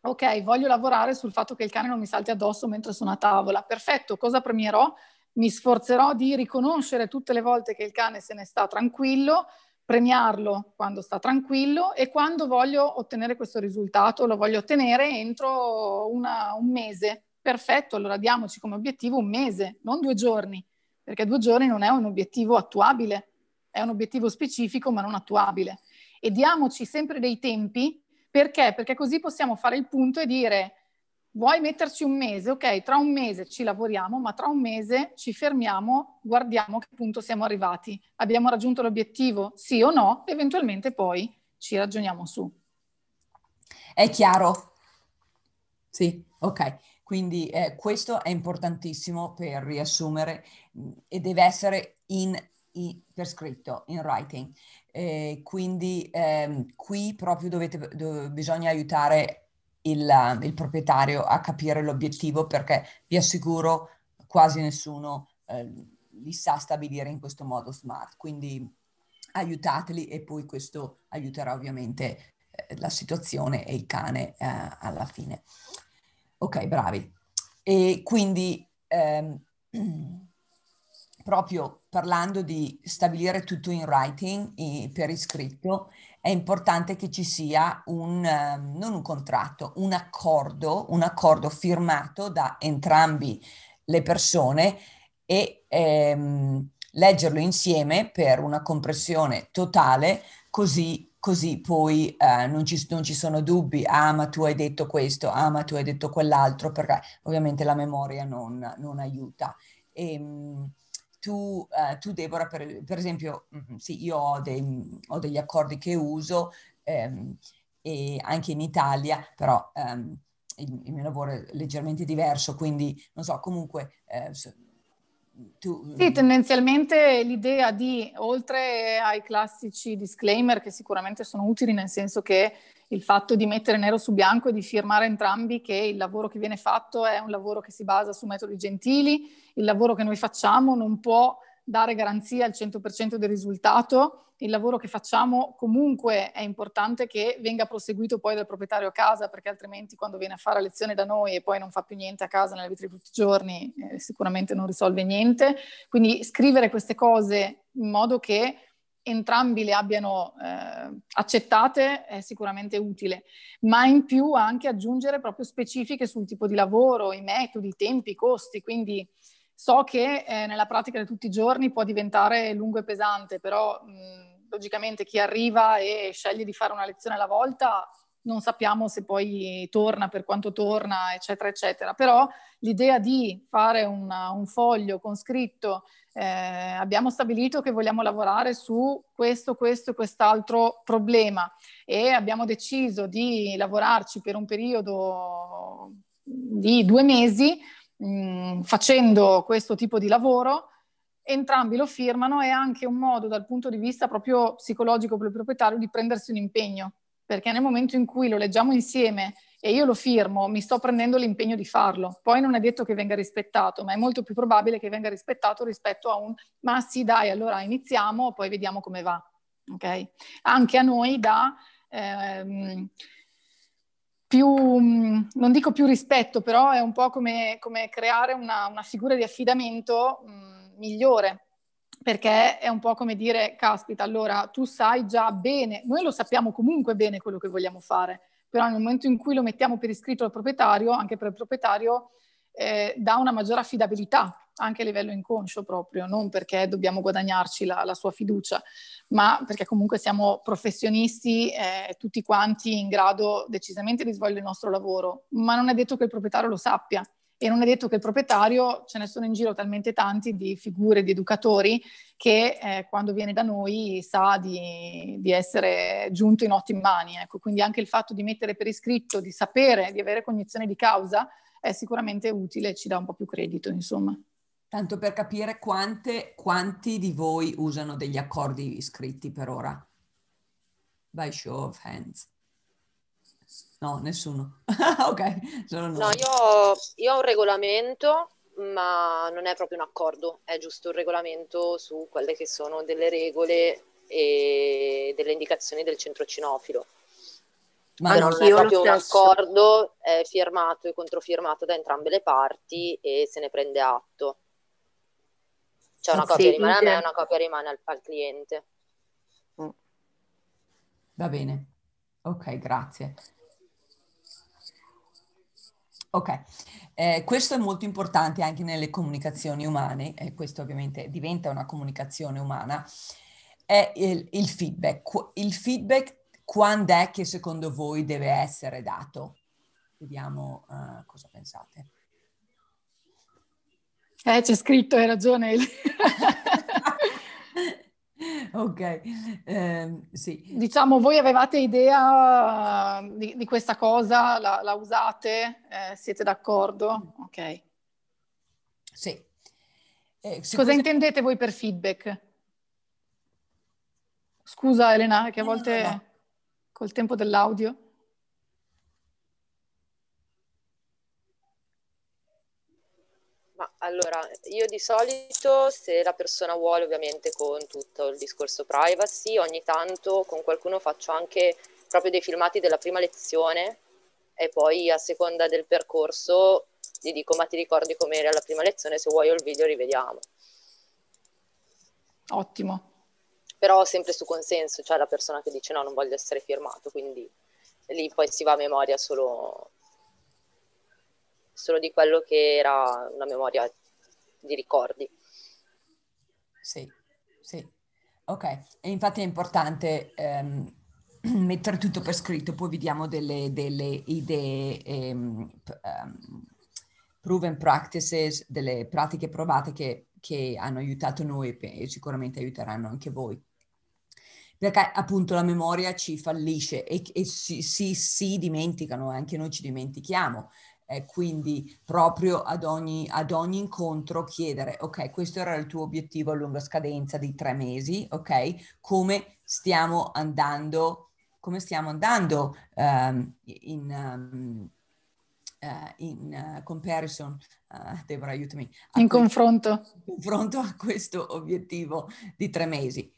ok, voglio lavorare sul fatto che il cane non mi salti addosso mentre sono a tavola. Perfetto, cosa premierò? Mi sforzerò di riconoscere tutte le volte che il cane se ne sta tranquillo, premiarlo quando sta tranquillo e quando voglio ottenere questo risultato lo voglio ottenere entro una, un mese. Perfetto, allora diamoci come obiettivo un mese, non due giorni, perché due giorni non è un obiettivo attuabile, è un obiettivo specifico ma non attuabile e diamoci sempre dei tempi, perché? Perché così possiamo fare il punto e dire vuoi metterci un mese? Ok, tra un mese ci lavoriamo, ma tra un mese ci fermiamo, guardiamo a che punto siamo arrivati. Abbiamo raggiunto l'obiettivo? Sì o no? Eventualmente poi ci ragioniamo su. È chiaro? Sì, ok. Quindi eh, questo è importantissimo per riassumere e deve essere in, per scritto, in writing. Eh, quindi ehm, qui proprio dovete, dove bisogna aiutare il, il, proprietario a capire l'obiettivo perché vi assicuro quasi nessuno eh, li sa stabilire in questo modo smart. Quindi aiutateli e poi questo aiuterà ovviamente eh, la situazione e il cane eh, alla fine. Ok, bravi. E quindi ehm, proprio parlando di stabilire tutto in writing per iscritto, è importante che ci sia un, um, non un contratto, un accordo, un accordo firmato da entrambi le persone e ehm, leggerlo insieme per una compressione totale, così, così poi eh, non, ci, non, ci, sono dubbi, ah ma tu hai detto questo, ah ma tu hai detto quell'altro, perché ovviamente la memoria non, non aiuta. E, ehm, tu, eh, tu Deborah, per, per esempio, sì, io ho, dei, ho, degli accordi che uso ehm, e anche in Italia, però ehm, il, il, mio lavoro è leggermente diverso, quindi non so, comunque... Eh, tu... Sì, tendenzialmente l'idea di, oltre ai classici disclaimer che sicuramente sono utili nel senso che il fatto di mettere nero su bianco e di firmare entrambi che il lavoro che viene fatto è un lavoro che si basa su metodi gentili, il lavoro che noi facciamo non può dare garanzia al 100% del risultato, il lavoro che facciamo comunque è importante che venga proseguito poi dal proprietario a casa, perché altrimenti quando viene a fare lezione da noi e poi non fa più niente a casa nella vita di tutti i giorni, eh, sicuramente non risolve niente. Quindi scrivere queste cose in modo che entrambi le abbiano eh, accettate è sicuramente utile, ma in più anche aggiungere proprio specifiche sul tipo di lavoro, i metodi, i tempi, i costi, quindi so che eh, nella pratica di tutti i giorni può diventare lungo e pesante, però mh, logicamente chi arriva e sceglie di fare una lezione alla volta non sappiamo se poi torna, per quanto torna, eccetera, eccetera. Però l'idea di fare una, un foglio con scritto eh, abbiamo stabilito che vogliamo lavorare su questo, questo e quest'altro problema e abbiamo deciso di lavorarci per un periodo di due mesi mh, mm, facendo questo tipo di lavoro entrambi lo firmano è anche un modo dal punto di vista proprio psicologico per il proprietario di prendersi un impegno perché nel momento in cui lo leggiamo insieme e io lo firmo, mi sto prendendo l'impegno di farlo. Poi non è detto che venga rispettato, ma è molto più probabile che venga rispettato rispetto a un ma sì, dai, allora iniziamo, poi vediamo come va. Okay? Anche a noi dà ehm, più, non dico più rispetto, però è un po' come, come creare una, una, figura di affidamento mh, migliore perché è un po' come dire, caspita, allora tu sai già bene, noi lo sappiamo comunque bene quello che vogliamo fare, però nel momento in cui lo mettiamo per iscritto al proprietario, anche per il proprietario, eh, dà una maggiore affidabilità, anche a livello inconscio proprio, non perché dobbiamo guadagnarci la, la sua fiducia, ma perché comunque siamo professionisti, eh, tutti quanti in grado decisamente di svolgere il nostro lavoro, ma non è detto che il proprietario lo sappia e non è detto che il proprietario, ce ne sono in giro talmente tanti di figure, di educatori, che eh, quando viene da noi sa di, di, essere giunto in ottime mani. Ecco. Quindi anche il fatto di mettere per iscritto, di sapere, di avere cognizione di causa, è sicuramente utile e ci dà un po' più credito, insomma. Tanto per capire quante, quanti di voi usano degli accordi iscritti per ora? By show of hands. No, nessuno. ok, solo no. no io, io, ho un regolamento, ma non è proprio un accordo, è giusto un regolamento su quelle che sono delle regole e delle indicazioni del centro cinofilo. Ma Però non è proprio un accordo, è firmato e controfirmato da entrambe le parti e se ne prende atto. Cioè una copia sì, rimane a me e una copia rimane al, al cliente. Va bene, ok, grazie. Ok, eh, questo è molto importante anche nelle comunicazioni umane, e questo ovviamente diventa una comunicazione umana, è il, il feedback. Il feedback quando è che secondo voi deve essere dato? Vediamo uh, cosa pensate. Eh, c'è scritto, hai ragione. ok, eh, sì. Diciamo, voi avevate idea di, di questa cosa, la, la usate, eh, siete d'accordo? Ok. Sì. Eh, cosa questo... intendete voi per feedback? Scusa Elena, che a volte no, no, no. Col tempo dell'audio... Allora, io di solito, se la persona vuole, ovviamente con tutto il discorso privacy, ogni tanto con qualcuno faccio anche proprio dei filmati della prima lezione e poi a seconda del percorso gli dico ma ti ricordi com'era la prima lezione, se vuoi il video rivediamo. Ottimo. Però sempre su consenso, cioè la persona che dice no, non voglio essere firmato, quindi lì poi si va a memoria solo solo di quello che era una memoria di ricordi. Sì, sì. Ok, e infatti è importante ehm, mettere tutto per scritto, poi vediamo delle, delle idee, ehm, um, proven practices, delle pratiche provate che, che hanno aiutato noi e sicuramente aiuteranno anche voi perché appunto la memoria ci fallisce e, e si, si, si, dimenticano, anche noi ci dimentichiamo. Eh, quindi proprio ad ogni, ad ogni, incontro chiedere, ok, questo era il tuo obiettivo a lunga scadenza di tre mesi, ok? Come stiamo andando, come stiamo andando um, in... Um, Uh, in uh, comparison, uh, Deborah aiutami. In confronto. In confronto a questo obiettivo di tre mesi.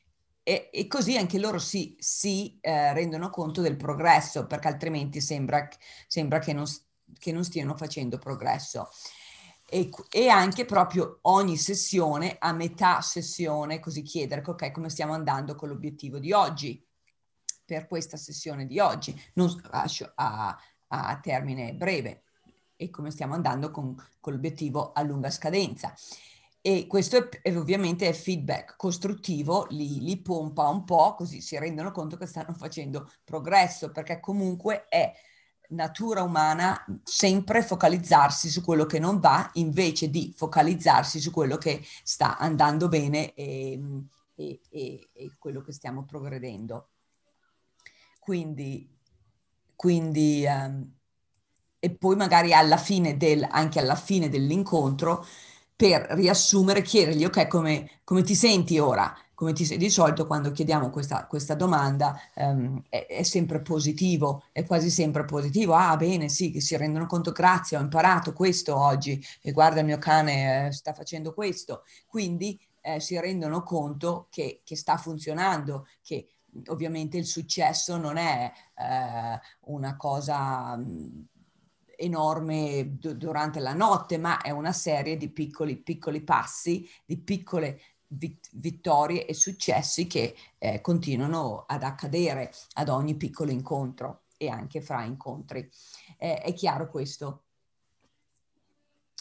E, e così anche loro si, si eh, rendono conto del progresso, perché altrimenti sembra, sembra che non, che non stiano facendo progresso. E, e, anche proprio ogni sessione, a metà sessione, così chiedere ok, come stiamo andando con l'obiettivo di oggi, per questa sessione di oggi, non a, a termine breve, e come stiamo andando con, con l'obiettivo a lunga scadenza. E questo è, è, ovviamente è feedback costruttivo, li, li pompa un po', così si rendono conto che stanno facendo progresso, perché comunque è natura umana sempre focalizzarsi su quello che non va invece di focalizzarsi su quello che sta andando bene e, e, e, e quello che stiamo progredendo. Quindi, quindi um, e poi magari alla fine del, anche alla fine dell'incontro per riassumere, chiedergli ok come, come ti senti ora? come ti sei di solito quando chiediamo questa, questa domanda um, è, è, sempre positivo, è quasi sempre positivo. Ah, bene, sì, che si rendono conto, grazie, ho imparato questo oggi e guarda il mio cane eh, sta facendo questo. Quindi eh, si rendono conto che, che, sta funzionando, che ovviamente il successo non è eh, una cosa... Mh, enorme durante la notte, ma è una serie di piccoli, piccoli passi, di piccole vittorie e successi che eh, continuano ad accadere ad ogni piccolo incontro e anche fra incontri. Eh, è chiaro questo?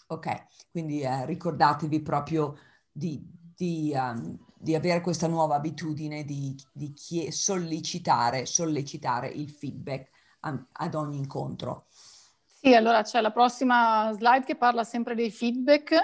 Ok, quindi eh, ricordatevi proprio di, di, um, di, avere questa nuova abitudine di, di sollecitare, sollecitare il feedback a, ad ogni incontro. Sì, allora c'è la prossima slide che parla sempre dei feedback,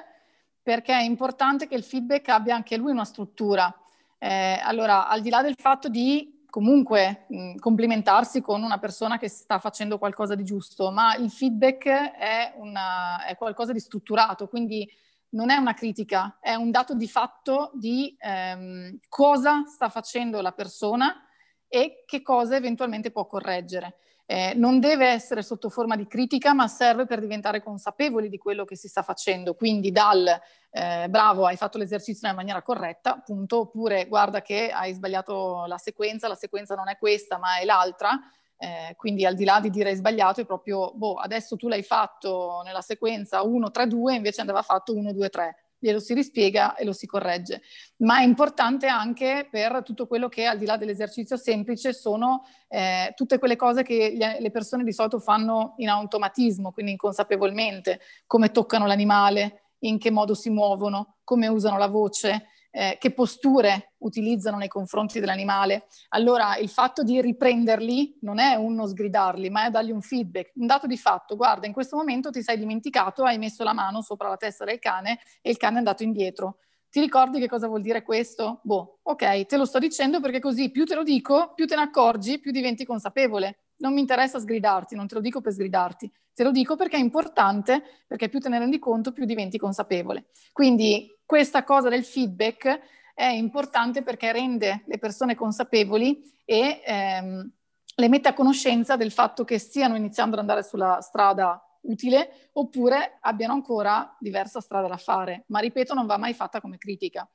perché è importante che il feedback abbia anche lui una struttura. Eh, allora, al di là del fatto di comunque mh, complimentarsi con una persona che sta facendo qualcosa di giusto, ma il feedback è, una, è qualcosa di strutturato, quindi non è una critica, è un dato di fatto di ehm, cosa sta facendo la persona e che cosa eventualmente può correggere. Eh, non deve essere sotto forma di critica, ma serve per diventare consapevoli di quello che si sta facendo. Quindi dal eh, bravo, hai fatto l'esercizio nella maniera corretta, appunto, oppure guarda che hai sbagliato la sequenza, la sequenza non è questa, ma è l'altra. Eh, quindi al di là di dire hai sbagliato, è proprio, boh, adesso tu l'hai fatto nella sequenza 1, 3, 2, invece andava fatto 1, 2, 3 glielo si rispiega e lo si corregge. Ma è importante anche per tutto quello che al di là dell'esercizio semplice sono eh, tutte quelle cose che le persone di solito fanno in automatismo, quindi inconsapevolmente, come toccano l'animale, in che modo si muovono, come usano la voce, eh, che posture utilizzano nei confronti dell'animale. Allora il fatto di riprenderli non è uno sgridarli, ma è dargli un feedback, un dato di fatto. Guarda, in questo momento ti sei dimenticato, hai messo la mano sopra la testa del cane e il cane è andato indietro. Ti ricordi che cosa vuol dire questo? Boh, ok, te lo sto dicendo perché così più te lo dico, più te ne accorgi, più diventi consapevole. Non mi interessa sgridarti, non te lo dico per sgridarti, te lo dico perché è importante, perché più te ne rendi conto, più diventi consapevole. Quindi questa cosa del feedback è importante perché rende le persone consapevoli e ehm, le mette a conoscenza del fatto che stiano iniziando ad andare sulla strada utile oppure abbiano ancora diversa strada da fare. Ma ripeto, non va mai fatta come critica.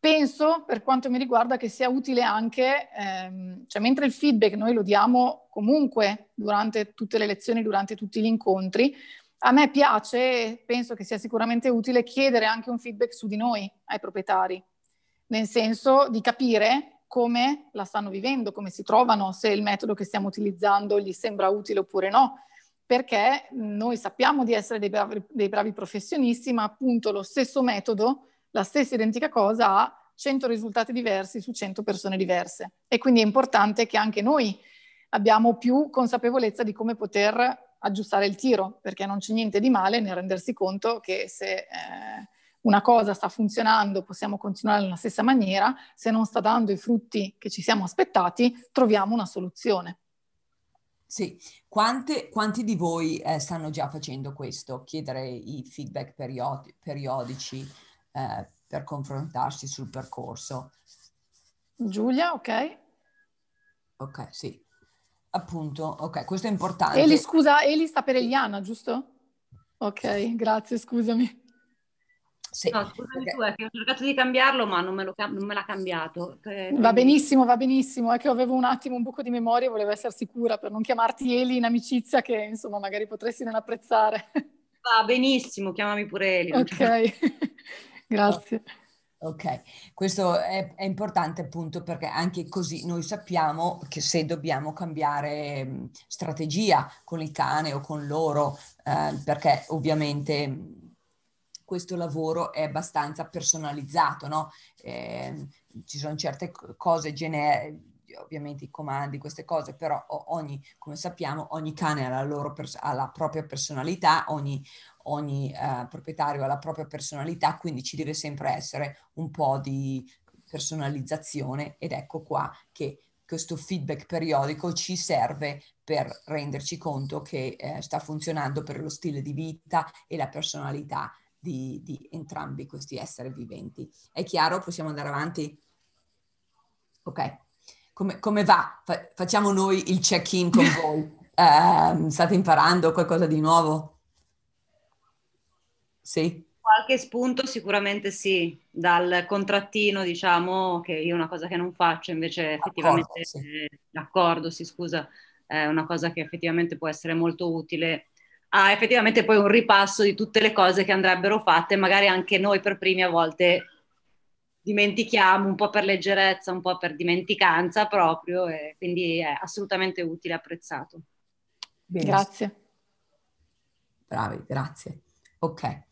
Penso, per quanto mi riguarda, che sia utile anche, ehm, cioè mentre il feedback noi lo diamo comunque durante tutte le lezioni, durante tutti gli incontri, a me piace, penso che sia sicuramente utile chiedere anche un feedback su di noi ai proprietari, nel senso di capire come la stanno vivendo, come si trovano, se il metodo che stiamo utilizzando gli sembra utile oppure no, perché noi sappiamo di essere dei bravi, dei bravi professionisti, ma appunto lo stesso metodo, la stessa identica cosa ha 100 risultati diversi su 100 persone diverse. E quindi è importante che anche noi abbiamo più consapevolezza di come poter aggiustare il tiro, perché non c'è niente di male nel rendersi conto che se eh, una cosa sta funzionando possiamo continuare nella stessa maniera, se non sta dando i frutti che ci siamo aspettati, troviamo una soluzione. Sì, Quante, quanti di voi eh, stanno già facendo questo? Chiedere i feedback periodi, periodici eh, per confrontarsi sul percorso? Giulia, ok? Ok, sì. Appunto, ok, questo è importante. Eli, scusa, Eli sta per Eliana, giusto? Ok, grazie, scusami. Sì, no, scusami perché... tu, è che ho cercato di cambiarlo, ma non me, lo, non me l'ha cambiato. Va benissimo, va benissimo. È che avevo un attimo un buco di memoria e volevo essere sicura per non chiamarti Eli in amicizia, che insomma magari potresti non apprezzare. Va benissimo, chiamami pure Eli. Ok, grazie. Ok, questo è, è, importante appunto perché anche così noi sappiamo che se dobbiamo cambiare strategia con il cane o con loro, eh, perché ovviamente questo lavoro è abbastanza personalizzato, no? Eh, ci sono certe cose generiche ovviamente i comandi, queste cose, però ogni, come sappiamo, ogni cane ha la, pers- ha la propria personalità, ogni, ogni eh, proprietario ha la propria personalità, quindi ci deve sempre essere un po' di personalizzazione ed ecco qua che questo feedback periodico ci serve per renderci conto che eh, sta funzionando per lo stile di vita e la personalità di, di entrambi questi esseri viventi. È chiaro? Possiamo andare avanti? Ok. Come, come va? Fa- facciamo noi il check-in con voi. Eh, state imparando qualcosa di nuovo? Sì. Qualche spunto sicuramente sì, dal contrattino diciamo che io è una cosa che non faccio, invece effettivamente d'accordo, sì, d'accordo, sì scusa, è una cosa che effettivamente può essere molto utile. Ha effettivamente poi un ripasso di tutte le cose che andrebbero fatte, magari anche noi per primi a volte dimentichiamo un po' per leggerezza, un po' per dimenticanza proprio, e quindi è assolutamente utile, apprezzato. Bene. Grazie. Bravi, grazie. Ok.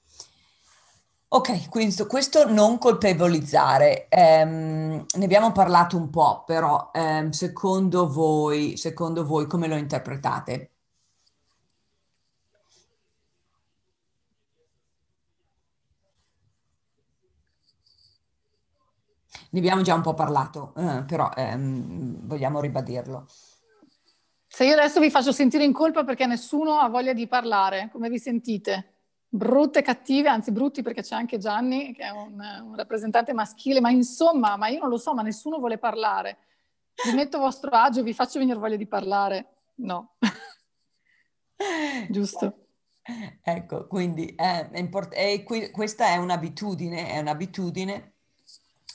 Ok, quindi questo non colpevolizzare, ehm, ne abbiamo parlato un po', però ehm, secondo, voi, secondo voi come lo interpretate? Ne abbiamo già un po' parlato, eh, però ehm, vogliamo ribadirlo. Se io adesso vi faccio sentire in colpa perché nessuno ha voglia di parlare, come vi sentite? Brutte, cattive, anzi brutti perché c'è anche Gianni che è un, un rappresentante maschile, ma insomma, ma io non lo so, ma nessuno vuole parlare. Vi metto a vostro agio, vi faccio venire voglia di parlare. No. Giusto. Ecco, quindi è import- è qui, questa è un'abitudine, è un'abitudine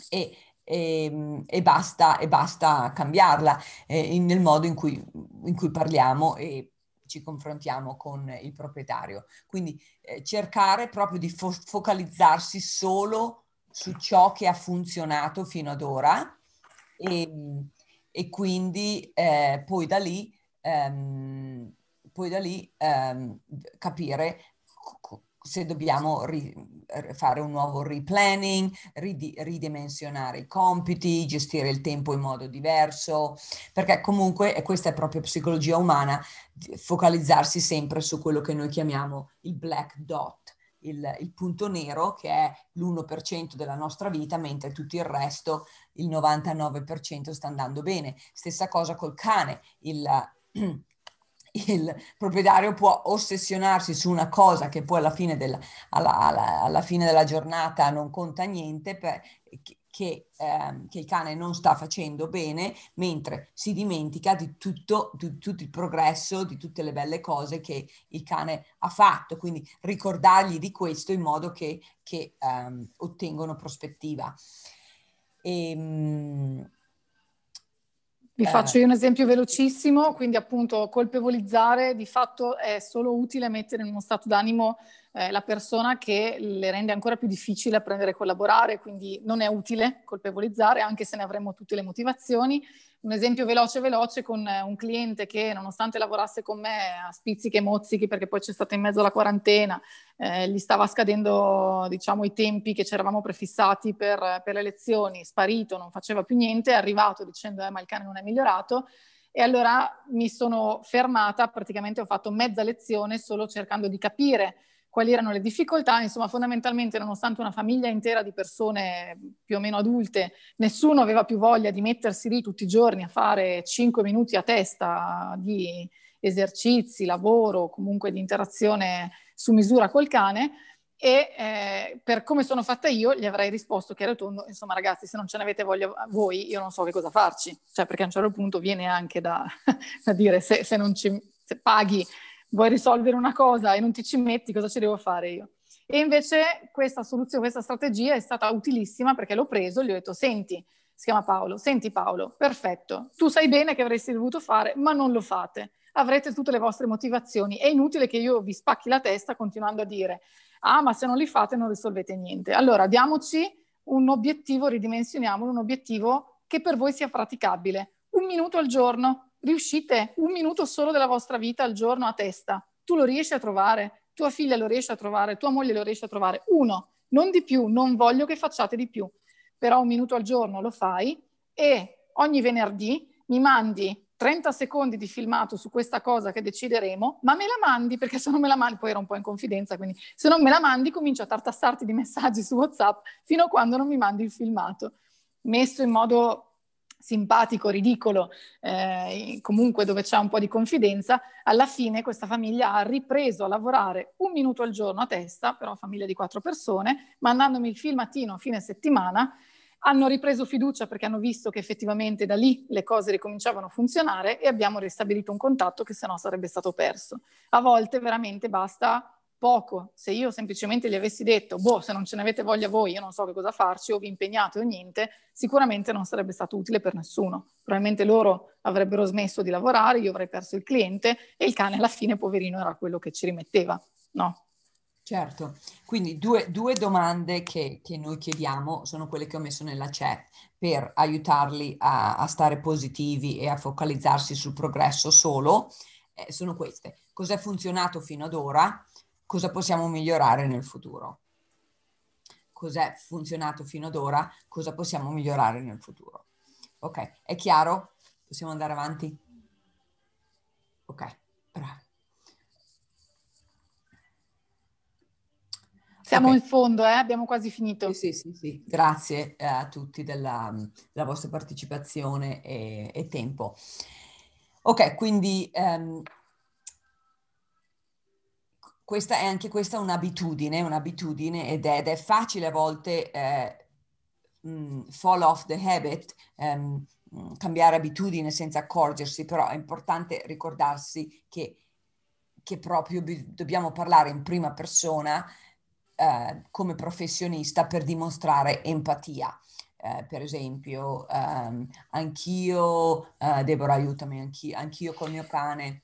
e, e, e, basta, e basta cambiarla eh, nel modo in cui, in cui parliamo e ci confrontiamo con il proprietario. Quindi eh, cercare proprio di fo- focalizzarsi solo su ciò che ha funzionato fino ad ora e, e quindi eh, poi da lì ehm, poi da lì ehm, capire se dobbiamo ri- fare un nuovo replanning, rid- ridimensionare i compiti, gestire il tempo in modo diverso, perché comunque, e questa è proprio psicologia umana, focalizzarsi sempre su quello che noi chiamiamo il black dot, il, il punto nero che è l'1% della nostra vita, mentre tutto il resto, il 99% sta andando bene. Stessa cosa col cane, il il proprietario può ossessionarsi su una cosa che poi alla fine della, alla, alla, alla fine della giornata non conta niente, per, che, ehm, che, il cane non sta facendo bene, mentre si dimentica di tutto, di tutto il progresso, di tutte le belle cose che il cane ha fatto. Quindi ricordargli di questo in modo che, che ehm, ottengono prospettiva. E, vi faccio io un esempio velocissimo, quindi appunto colpevolizzare di fatto è solo utile mettere in uno stato d'animo eh, la persona che le rende ancora più difficile apprendere a collaborare, quindi non è utile colpevolizzare anche se ne avremo tutte le motivazioni. Un esempio veloce veloce con eh, un cliente che nonostante lavorasse con me a spizzichi e mozzichi perché poi c'è stata in mezzo la quarantena, eh, gli stava scadendo diciamo i tempi che ci eravamo prefissati per, per le lezioni, sparito, non faceva più niente, è arrivato dicendo eh, ma il cane non è migliorato e allora mi sono fermata, praticamente ho fatto mezza lezione solo cercando di capire quali erano le difficoltà, insomma fondamentalmente nonostante una famiglia intera di persone più o meno adulte, nessuno aveva più voglia di mettersi lì tutti i giorni a fare 5 minuti a testa di esercizi, lavoro, comunque di interazione su misura col cane. E eh, per come sono fatta io gli avrei risposto che era tondo, insomma ragazzi se non ce n'avete voglia voi io non so che cosa farci, cioè perché a un certo punto viene anche da, da dire se, se non ci se paghi vuoi risolvere una cosa e non ti ci metti, cosa ci devo fare io? E invece questa soluzione, questa strategia è stata utilissima perché l'ho preso, gli ho detto, senti, si chiama Paolo, senti Paolo, perfetto, tu sai bene che avresti dovuto fare, ma non lo fate. Avrete tutte le vostre motivazioni. È inutile che io vi spacchi la testa continuando a dire, ah, ma se non li fate non risolvete niente. Allora, diamoci un obiettivo, ridimensioniamolo, un obiettivo che per voi sia praticabile. Un minuto al giorno, riuscite un minuto solo della vostra vita al giorno a testa. Tu lo riesci a trovare, tua figlia lo riesce a trovare, tua moglie lo riesce a trovare. Uno, non di più, non voglio che facciate di più, però un minuto al giorno lo fai e ogni venerdì mi mandi 30 secondi di filmato su questa cosa che decideremo, ma me la mandi perché se non me la mandi, poi era un po' in confidenza, quindi se non me la mandi comincio a tartassarti di messaggi su WhatsApp fino a quando non mi mandi il filmato, messo in modo simpatico, ridicolo, eh, comunque dove c'è un po' di confidenza, alla fine questa famiglia ha ripreso a lavorare un minuto al giorno a testa, però famiglia di quattro persone, mandandomi il filmatino a fine settimana, hanno ripreso fiducia perché hanno visto che effettivamente da lì le cose ricominciavano a funzionare e abbiamo ristabilito un contatto che se no sarebbe stato perso. A volte veramente basta poco. Se io semplicemente gli avessi detto, boh, se non ce ne avete voglia voi, io non so che cosa farci, o vi impegnate o niente, sicuramente non sarebbe stato utile per nessuno. Probabilmente loro avrebbero smesso di lavorare, io avrei perso il cliente e il cane alla fine, poverino, era quello che ci rimetteva, no? Certo, quindi due, due domande che, che, noi chiediamo sono quelle che ho messo nella chat per aiutarli a, a stare positivi e a focalizzarsi sul progresso solo. Eh, sono queste. Cos'è funzionato fino ad ora? Cosa possiamo migliorare nel futuro. Cos'è funzionato fino ad ora, cosa possiamo migliorare nel futuro. Ok, è chiaro? Possiamo andare avanti? Ok, bravo. Siamo okay. in fondo, eh? abbiamo quasi finito. Sì, sì, sì, grazie eh, a tutti della, della vostra partecipazione e, e, tempo. Ok, quindi um, questa è anche questa un'abitudine, un'abitudine ed è, ed è facile a volte eh, mh, fall off the habit, um, cambiare abitudine senza accorgersi, però è importante ricordarsi che, che proprio bi- dobbiamo parlare in prima persona eh, come professionista per dimostrare empatia. Eh, per esempio, ehm, anch'io, eh, Deborah aiutami, anch'io, anch'io col mio cane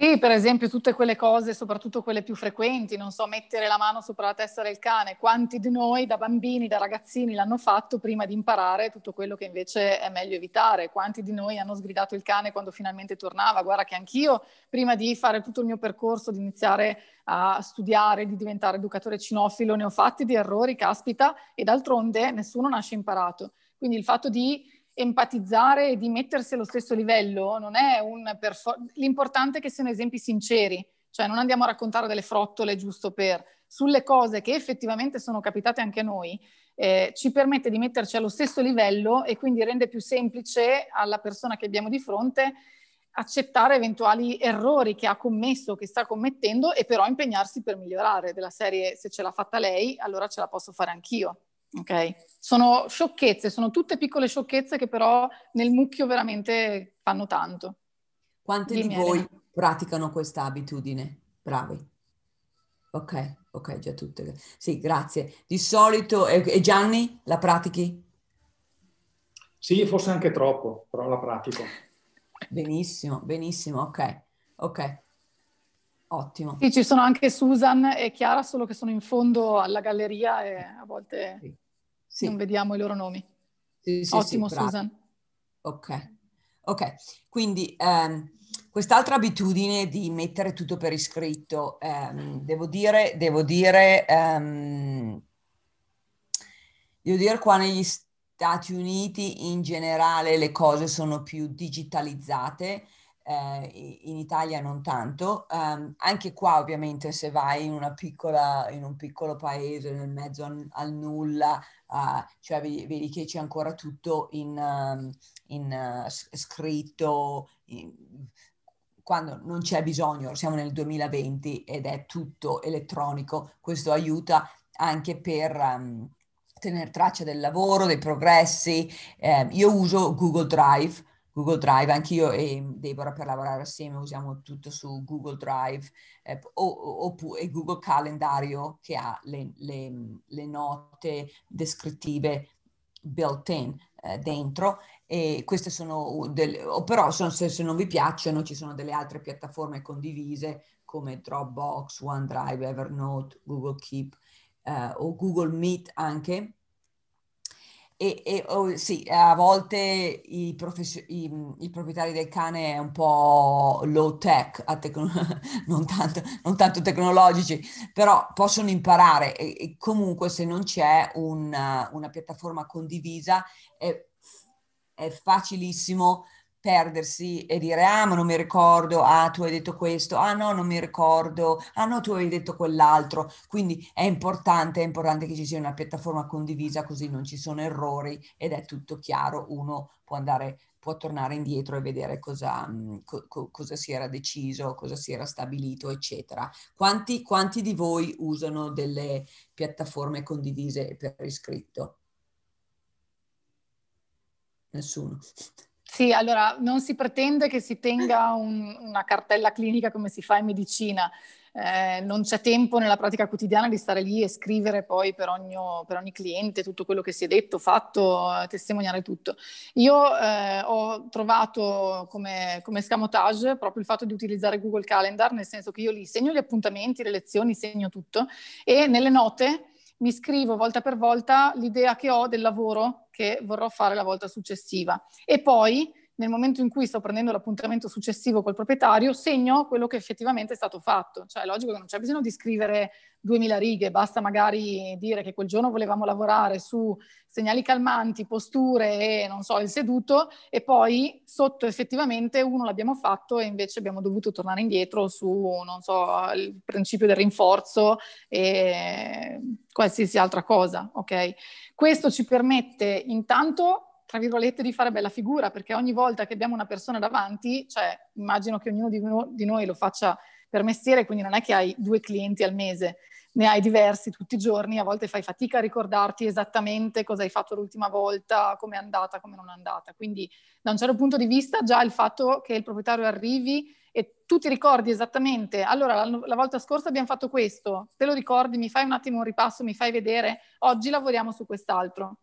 sì, per esempio tutte quelle cose, soprattutto quelle più frequenti, non so, mettere la mano sopra la testa del cane, quanti di noi da bambini, da ragazzini l'hanno fatto prima di imparare tutto quello che invece è meglio evitare, quanti di noi hanno sgridato il cane quando finalmente tornava, guarda che anch'io prima di fare tutto il mio percorso, di iniziare a studiare, di diventare educatore cinofilo, ne ho fatti di errori, caspita, e d'altronde nessuno nasce imparato. Quindi il fatto di empatizzare e di mettersi allo stesso livello non è un perfor- l'importante è che siano esempi sinceri, cioè non andiamo a raccontare delle frottole giusto per sulle cose che effettivamente sono capitate anche a noi, eh, ci permette di metterci allo stesso livello e quindi rende più semplice alla persona che abbiamo di fronte accettare eventuali errori che ha commesso, che sta commettendo e però impegnarsi per migliorare della serie se ce l'ha fatta lei, allora ce la posso fare anch'io. Ok? Sono sciocchezze, sono tutte piccole sciocchezze che però nel mucchio veramente fanno tanto. Quante Dimmi, di voi Elena. praticano questa abitudine? Bravi. Ok, ok, già tutte. Sì, grazie. Di solito, e Gianni, la pratichi? Sì, forse anche troppo, però la pratico. Benissimo, benissimo, ok, ok. Ottimo. Sì, ci sono anche Susan e Chiara, solo che sono in fondo alla galleria e a volte sì. Sì. non vediamo i loro nomi. Sì, Ottimo Susan. Ok, ok. Quindi um, quest'altra abitudine di mettere tutto per iscritto, um, devo dire, devo dire, um, devo dire qua negli Stati Uniti in generale le cose sono più digitalizzate eh, in Italia non tanto. Um, anche qua ovviamente se vai in, piccola, in un piccolo paese nel mezzo al, al nulla, uh, cioè vedi, vedi, che c'è ancora tutto in, um, in uh, scritto, in, quando non c'è bisogno, siamo nel 2020 ed è tutto elettronico, questo aiuta anche per... Um, tenere traccia del lavoro, dei progressi. Eh, io uso Google Drive Google Drive, anch'io e Deborah per lavorare assieme usiamo tutto su Google Drive eh, o, o, e Google Calendario che ha le, le, le note descrittive built-in eh, dentro. E queste sono delle, o però sono, se, se non vi piacciono ci sono delle altre piattaforme condivise come Dropbox, OneDrive, Evernote, Google Keep eh, o Google Meet anche e, e oh, sì, a volte i, professio- i, i, proprietari del cane è un po' low tech, tecno- non, tanto, non, tanto, tecnologici, però possono imparare e, e comunque se non c'è una, una piattaforma condivisa è, è facilissimo perdersi e dire ah ma non mi ricordo, ah tu hai detto questo, ah no non mi ricordo, ah no tu hai detto quell'altro, quindi è importante, è importante che ci sia una piattaforma condivisa così non ci sono errori ed è tutto chiaro, uno può andare può tornare indietro e vedere cosa, mm, co- cosa si era deciso, cosa si era stabilito, eccetera. Quanti, quanti di voi usano delle piattaforme condivise per iscritto? Nessuno. Sì, allora non si pretende che si tenga un, una cartella clinica come si fa in medicina. Eh, non c'è tempo nella pratica quotidiana di stare lì e scrivere poi per ogni, per ogni cliente tutto quello che si è detto, fatto, testimoniare tutto. Io eh, ho trovato come, come scamotage proprio il fatto di utilizzare Google Calendar, nel senso che io lì segno gli appuntamenti, le lezioni, segno tutto e nelle note mi scrivo volta per volta l'idea che ho del lavoro che vorrò fare la volta successiva. E poi nel momento in cui sto prendendo l'appuntamento successivo col proprietario, segno quello che effettivamente è stato fatto. Cioè è logico che non c'è bisogno di scrivere 2000 righe, basta magari dire che quel giorno volevamo lavorare su segnali calmanti, posture e non so, il seduto e poi sotto effettivamente uno l'abbiamo fatto e invece abbiamo dovuto tornare indietro su, non so, il principio del rinforzo e qualsiasi altra cosa, ok? Questo ci permette intanto tra virgolette, di fare bella figura, perché ogni volta che abbiamo una persona davanti, cioè immagino che ognuno di, no, di noi lo faccia per mestiere, quindi non è che hai due clienti al mese, ne hai diversi tutti i giorni, a volte fai fatica a ricordarti esattamente cosa hai fatto l'ultima volta, come è andata, come non è andata. Quindi da un certo punto di vista già il fatto che il proprietario arrivi e tu ti ricordi esattamente, allora la, la volta scorsa abbiamo fatto questo, te lo ricordi, mi fai un attimo un ripasso, mi fai vedere, oggi lavoriamo su quest'altro.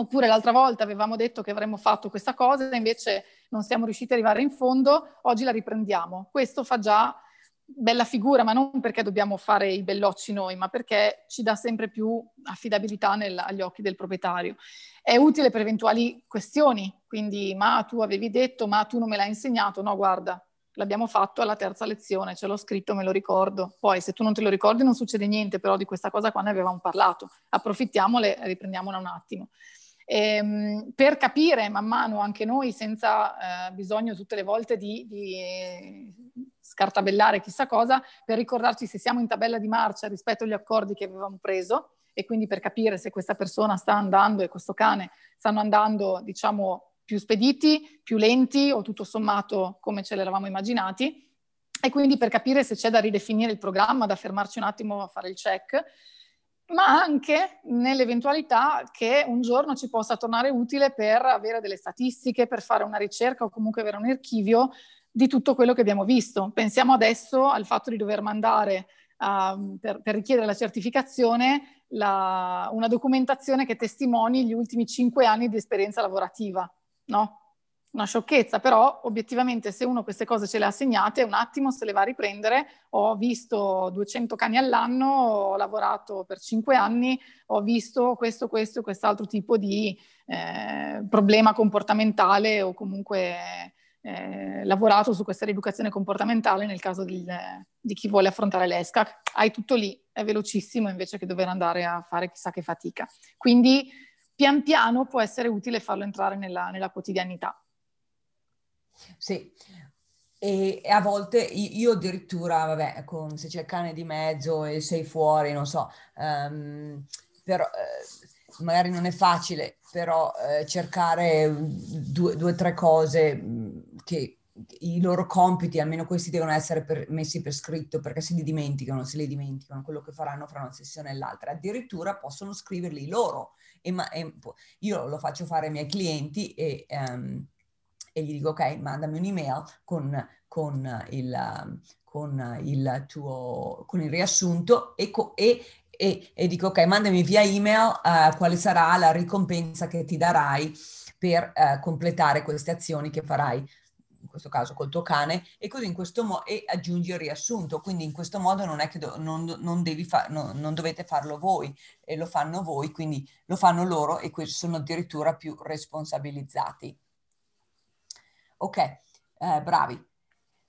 Oppure l'altra volta avevamo detto che avremmo fatto questa cosa, invece non siamo riusciti ad arrivare in fondo, oggi la riprendiamo. Questo fa già bella figura, ma non perché dobbiamo fare i bellocci noi, ma perché ci dà sempre più affidabilità nel, agli occhi del proprietario. È utile per eventuali questioni, quindi ma tu avevi detto, ma tu non me l'hai insegnato, no guarda, l'abbiamo fatto alla terza lezione, ce l'ho scritto, me lo ricordo. Poi se tu non te lo ricordi non succede niente, però di questa cosa qua ne avevamo parlato. Approfittiamole e riprendiamola un attimo ehm, per capire man mano anche noi, senza eh, bisogno tutte le volte di, di scartabellare chissà cosa, per ricordarci se siamo in tabella di marcia rispetto agli accordi che avevamo preso e quindi per capire se questa persona sta andando e questo cane stanno andando, diciamo, più spediti, più lenti o tutto sommato come ce l'eravamo immaginati. E quindi per capire se c'è da ridefinire il programma, da fermarci un attimo a fare il check ma anche nell'eventualità che un giorno ci possa tornare utile per avere delle statistiche, per fare una ricerca o comunque avere un archivio di tutto quello che abbiamo visto. Pensiamo adesso al fatto di dover mandare uh, per, per, richiedere la certificazione la, una documentazione che testimoni gli ultimi cinque anni di esperienza lavorativa, no? Una sciocchezza, però obiettivamente se uno queste cose ce le ha segnate, un attimo se le va a riprendere, ho visto 200 cani all'anno, ho lavorato per 5 anni, ho visto questo, questo, quest'altro tipo di eh, problema comportamentale o comunque eh, lavorato su questa rieducazione comportamentale nel caso di, di chi vuole affrontare l'ESCAC. Hai tutto lì, è velocissimo invece che dover andare a fare chissà che fatica. Quindi pian piano può essere utile farlo entrare nella, nella quotidianità. Sì, e, a volte io addirittura, vabbè, con, se c'è il cane di mezzo e sei fuori, non so, um, però, eh, magari non è facile, però eh, cercare due o tre cose mm, che i loro compiti, almeno questi devono essere per, messi per scritto perché se li dimenticano, se li dimenticano quello che faranno fra una sessione e l'altra. Addirittura possono scriverli loro. E, ma, e, io lo faccio fare ai miei clienti e um, e gli dico ok, mandami un'email con, con, il, con, il, tuo, con il riassunto e, e, e, e, dico ok, mandami via email uh, quale sarà la ricompensa che ti darai per uh, completare queste azioni che farai in questo caso col tuo cane e così in questo modo e aggiungi il riassunto. Quindi in questo modo non è che do, non, non, devi fa, no, non dovete farlo voi e lo fanno voi quindi lo fanno loro e sono addirittura più responsabilizzati Ok, eh, bravi.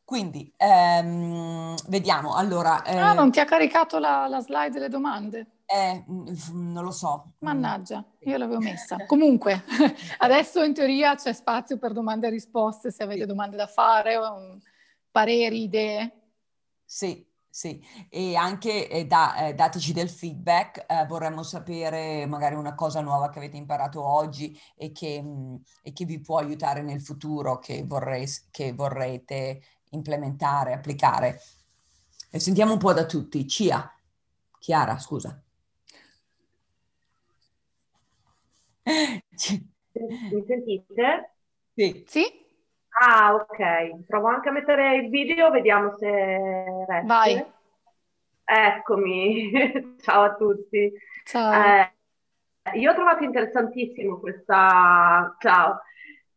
Quindi, ehm, vediamo. Allora, eh, ah, non ti ha caricato la, la slide delle domande? Eh, non lo so. Mannaggia, io l'avevo messa. Comunque, adesso in teoria c'è spazio per domande e risposte, se avete domande da fare, pareri, idee. Sì, sì, e anche eh, da, eh, dateci del feedback, eh, vorremmo sapere magari una cosa nuova che avete imparato oggi e che, mh, mm, e che vi può aiutare nel futuro, che, vorrei, che vorrete implementare, applicare. E sentiamo un po' da tutti. Cia, Chiara, scusa. Mi sentite? Sì. Sì. Ah, ok. Provo anche a mettere il video, vediamo se resta. Vai. Eccomi. Ciao a tutti. Ciao. Eh, io ho trovato interessantissimo questa... Ciao.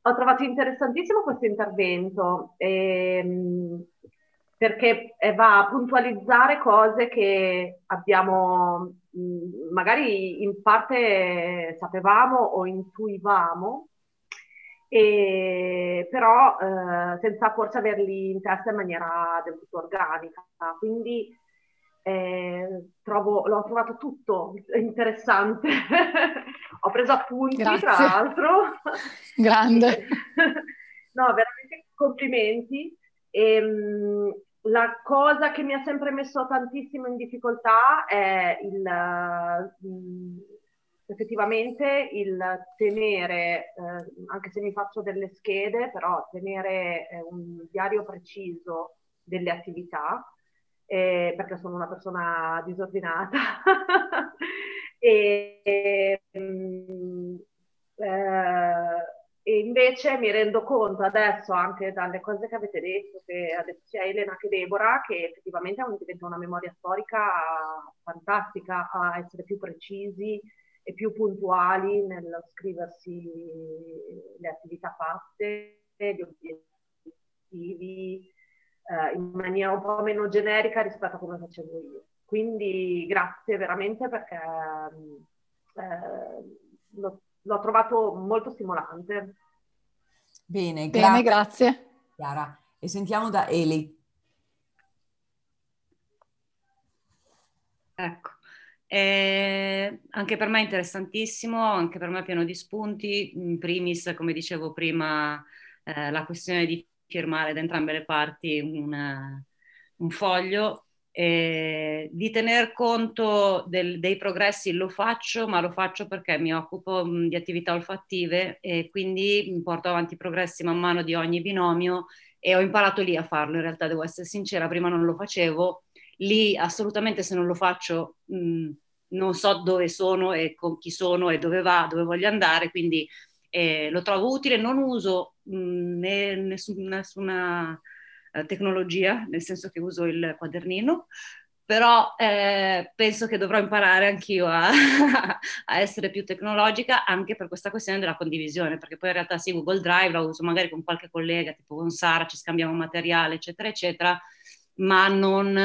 Ho trovato interessantissimo questo intervento ehm, perché va a puntualizzare cose che abbiamo magari in parte sapevamo o intuivamo e, però eh, senza forse averli in testa in maniera del tutto organica. Quindi eh, trovo, l'ho trovato tutto interessante. Ho preso appunti, Grazie. tra l'altro. Grande. no, veramente complimenti. E, ehm, la cosa che mi ha sempre messo tantissimo in difficoltà è il, mm, effettivamente il tenere, eh, anche se mi faccio delle schede, però tenere eh, un diario preciso delle attività, eh, perché sono una persona disordinata. e, mm, eh, e invece mi rendo conto adesso anche dalle cose che avete detto, che ha detto sia Elena che Deborah, che effettivamente diventa una memoria storica fantastica a essere più precisi e più puntuali nello scriversi le attività fatte, gli obiettivi, eh, in maniera un po' meno generica rispetto a come facevo io. Quindi grazie veramente perché eh, lo, l'ho trovato molto stimolante. Bene, grazie. Bene, grazie. Chiara. E sentiamo da Eli. Ecco, eh, anche per me è interessantissimo, anche per me è pieno di spunti. In primis, come dicevo prima, eh, la questione di firmare da entrambe le parti un, un foglio eh, di tener conto del, dei progressi lo faccio, ma lo faccio perché mi occupo mh, di attività olfattive e quindi porto avanti i progressi man mano di ogni binomio e ho imparato lì a farlo. In realtà devo essere sincera, prima non lo facevo, lì assolutamente se non lo faccio mh, non so dove sono e con chi sono e dove va, dove voglio andare, quindi eh, lo trovo utile, non uso mh, né, nessuna, nessuna eh, tecnologia, nel senso che uso il quadernino, però eh, penso che dovrò imparare anch'io a, a, essere più tecnologica anche per questa questione della condivisione, perché poi in realtà sì, Google Drive la uso magari con qualche collega, tipo con Sara, ci scambiamo materiale, eccetera, eccetera, ma non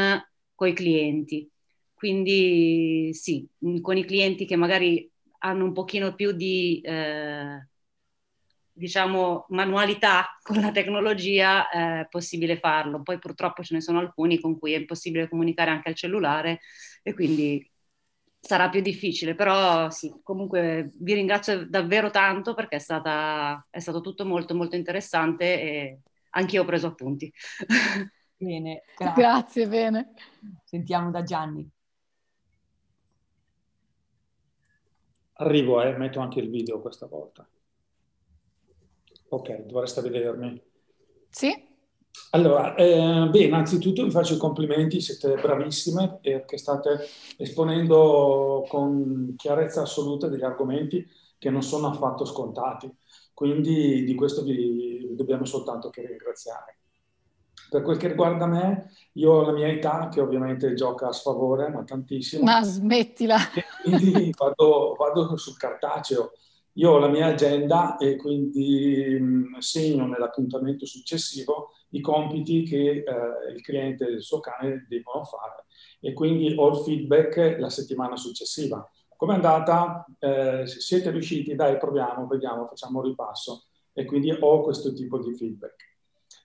con i clienti. Quindi sì, con i clienti che magari hanno un pochino più di... Eh, diciamo, manualità con la tecnologia è possibile farlo. Poi purtroppo ce ne sono alcuni con cui è impossibile comunicare anche al cellulare e quindi sarà più difficile, però sì, comunque vi ringrazio davvero tanto perché è, stata, è stato tutto molto molto interessante e anch'io ho preso appunti. Bene, grazie. grazie, bene. Sentiamo da Gianni. Arrivo, eh, metto anche il video questa volta. Ok, dovreste vedermi. Sì. Allora, eh, beh, innanzitutto vi faccio i complimenti, siete bravissime perché state esponendo con chiarezza assoluta degli argomenti che non sono affatto scontati, quindi di questo vi dobbiamo soltanto che ringraziare. Per quel che riguarda me, io ho la mia età, che ovviamente gioca a sfavore, ma tantissimo. Ma smettila! quindi vado, vado sul cartaceo io ho la mia agenda e quindi mh, segno nell'appuntamento successivo i compiti che eh, il cliente e il suo cane devono fare e quindi ho il feedback la settimana successiva. Come è andata? Eh, siete riusciti? Dai, proviamo, vediamo, facciamo un ripasso. E quindi ho questo tipo di feedback.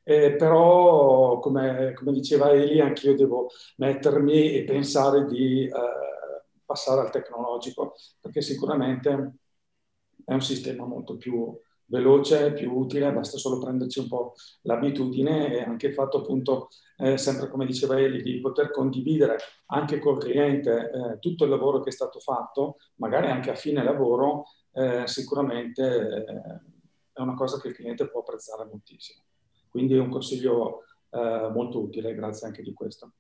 Eh, però, come, come, diceva Eli, anch'io devo mettermi e pensare di eh, passare al tecnologico, perché sicuramente è un sistema molto più veloce, più utile, basta solo prenderci un po' l'abitudine e anche il fatto appunto, eh, sempre come diceva Eli, di poter condividere anche col cliente eh, tutto il lavoro che è stato fatto, magari anche a fine lavoro, eh, sicuramente eh, è una cosa che il cliente può apprezzare moltissimo. Quindi è un consiglio eh, molto utile, grazie anche di questo.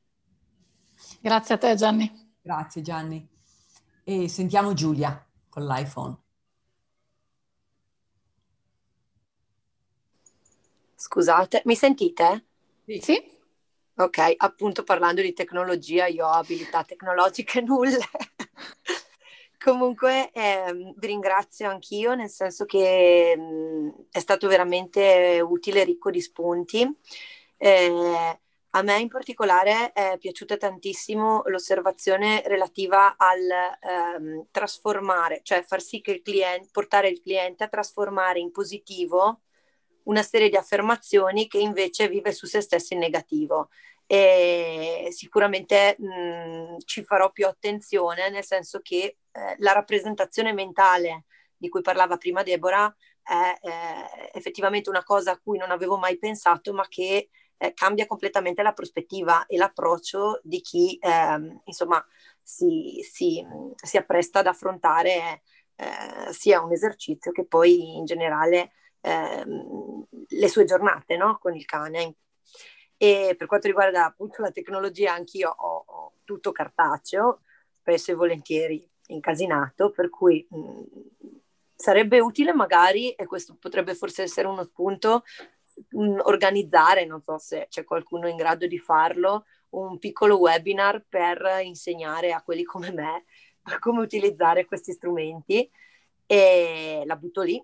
Grazie a te Gianni. Grazie Gianni. E sentiamo Giulia con l'iPhone. Scusate, mi sentite? Sì. sì. Ok, appunto parlando di tecnologia, io ho abilità tecnologiche nulle. Comunque ehm, vi ringrazio anch'io, nel senso che mh, mm, è stato veramente utile ricco di spunti. Eh, a me in particolare è piaciuta tantissimo l'osservazione relativa al ehm, trasformare, cioè far sì che il cliente, portare il cliente a trasformare in positivo una serie di affermazioni che invece vive su se stesso in negativo. E sicuramente mh, ci farò più attenzione, nel senso che eh, la rappresentazione mentale di cui parlava prima Deborah è eh, effettivamente una cosa a cui non avevo mai pensato, ma che eh, cambia completamente la prospettiva e l'approccio di chi ehm, insomma si, si, si, appresta ad affrontare eh, sia un esercizio che poi in generale ehm, le sue giornate no? con il cane. E per quanto riguarda appunto la tecnologia, anch'io ho, ho tutto cartaceo, spesso e volentieri incasinato, per cui mh, sarebbe utile magari, e questo potrebbe forse essere uno spunto, mh, organizzare, non so se c'è qualcuno in grado di farlo, un piccolo webinar per insegnare a quelli come me come utilizzare questi strumenti e la butto lì.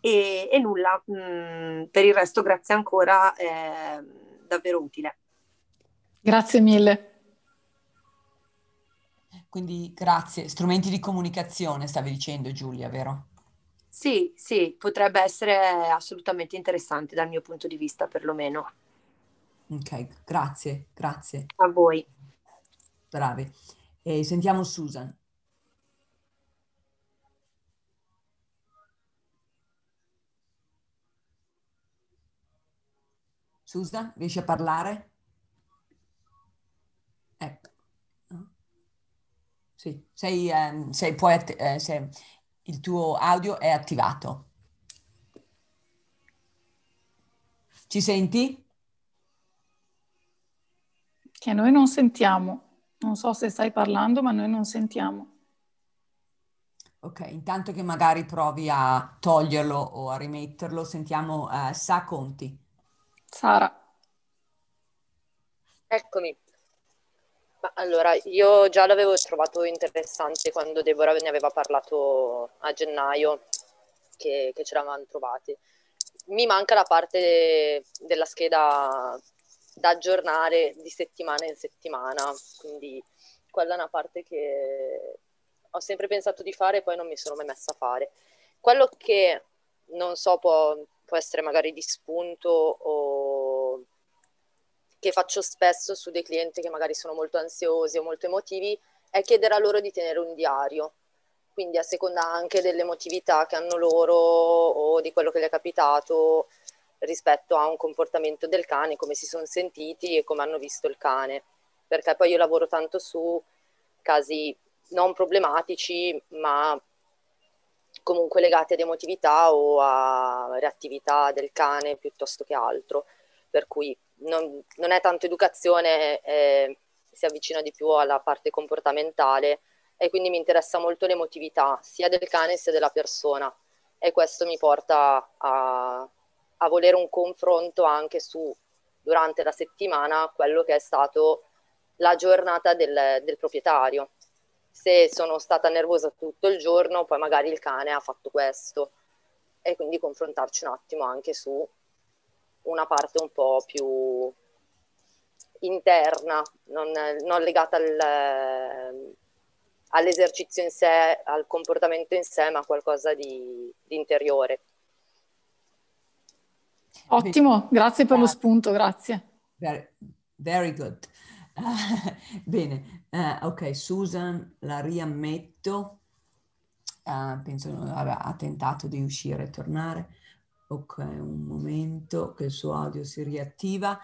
E, e nulla, mh, per il resto grazie ancora, è davvero utile. Grazie mille. Quindi grazie. Strumenti di comunicazione, stavi dicendo Giulia, vero? Sì, sì, potrebbe essere assolutamente interessante dal mio punto di vista, perlomeno. Ok, grazie, grazie. A voi. Bravi. E sentiamo Susan. Susan, riesci a parlare? Ecco. Sì, sei, eh, sei, puoi, eh, sei, il tuo audio è attivato. Ci senti? Che noi non sentiamo. Non so se stai parlando, ma noi non sentiamo. Ok, intanto che magari provi a toglierlo o a rimetterlo, sentiamo uh, Sa Conti. Sara. Eccomi. Allora, io già l'avevo trovato interessante quando Deborah ne aveva parlato a gennaio, che, che ce l'avevano trovati. Mi manca la parte della scheda da aggiornare di settimana in settimana, quindi quella è una parte che ho sempre pensato di fare e poi non mi sono mai messa a fare. Quello che non so può, può essere magari di spunto o che faccio spesso su dei clienti che magari sono molto ansiosi o molto emotivi è chiedere a loro di tenere un diario. Quindi a seconda anche dell'emotività che hanno loro o di quello che gli è capitato, rispetto a un comportamento del cane, come si sono sentiti e come hanno visto il cane. Perché poi io lavoro tanto su casi non problematici, ma comunque legati ad emotività o a reattività del cane piuttosto che altro. Per cui non, non è tanto educazione, eh, si avvicina di più alla parte comportamentale e quindi mi interessa molto l'emotività sia del cane sia della persona e questo mi porta a, a volere un confronto anche su, durante la settimana, quello che è stato la giornata del, del proprietario. Se sono stata nervosa tutto il giorno, poi magari il cane ha fatto questo. E quindi confrontarci un attimo anche su una parte un po' più interna, non, non legata al, all'esercizio in sé, al comportamento in sé, ma qualcosa di, di interiore. Ottimo, grazie per lo spunto, grazie. Very, very good. Uh, bene, uh, ok, Susan la riammetto. Uh, penso ha tentato di uscire e tornare. Ok, un momento che il suo audio si riattiva.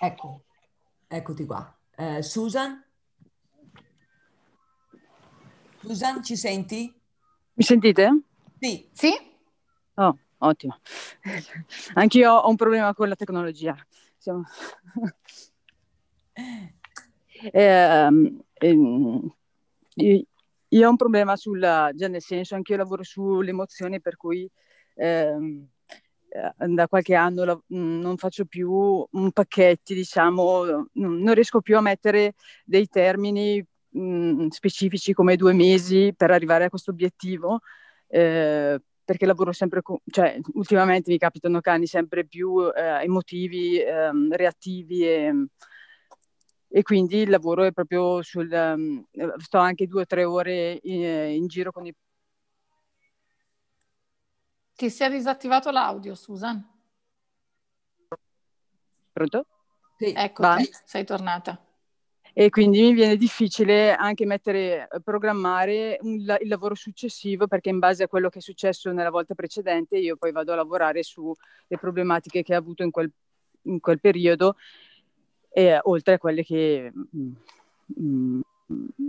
Ecco, eccoti qua. Susan? Susan, ci senti? Mi sentite? Sì. Sì? Oh, ottimo. Anch'io ho un problema con la tecnologia. Siamo... eh, eh, io ho un problema sul, già nel senso, anche io lavoro sulle emozioni, per cui ehm, eh, da qualche anno la, non faccio più pacchetti, diciamo, non riesco più a mettere dei termini mh, mm, specifici come due mesi per arrivare a questo obiettivo, eh, perché lavoro sempre con, cioè ultimamente mi capitano cani sempre più eh, emotivi, eh, reattivi e, e quindi il lavoro è proprio sul... Um, sto anche due o tre ore in, in giro con i... Ti si è disattivato l'audio, Susan? Pronto? Sì, ecco, sei tornata. E quindi mi viene difficile anche mettere, programmare un, il lavoro successivo perché in base a quello che è successo nella volta precedente io poi vado a lavorare sulle problematiche che ha avuto in quel, in quel periodo eh, oltre a quelle che, mh, mm, mm,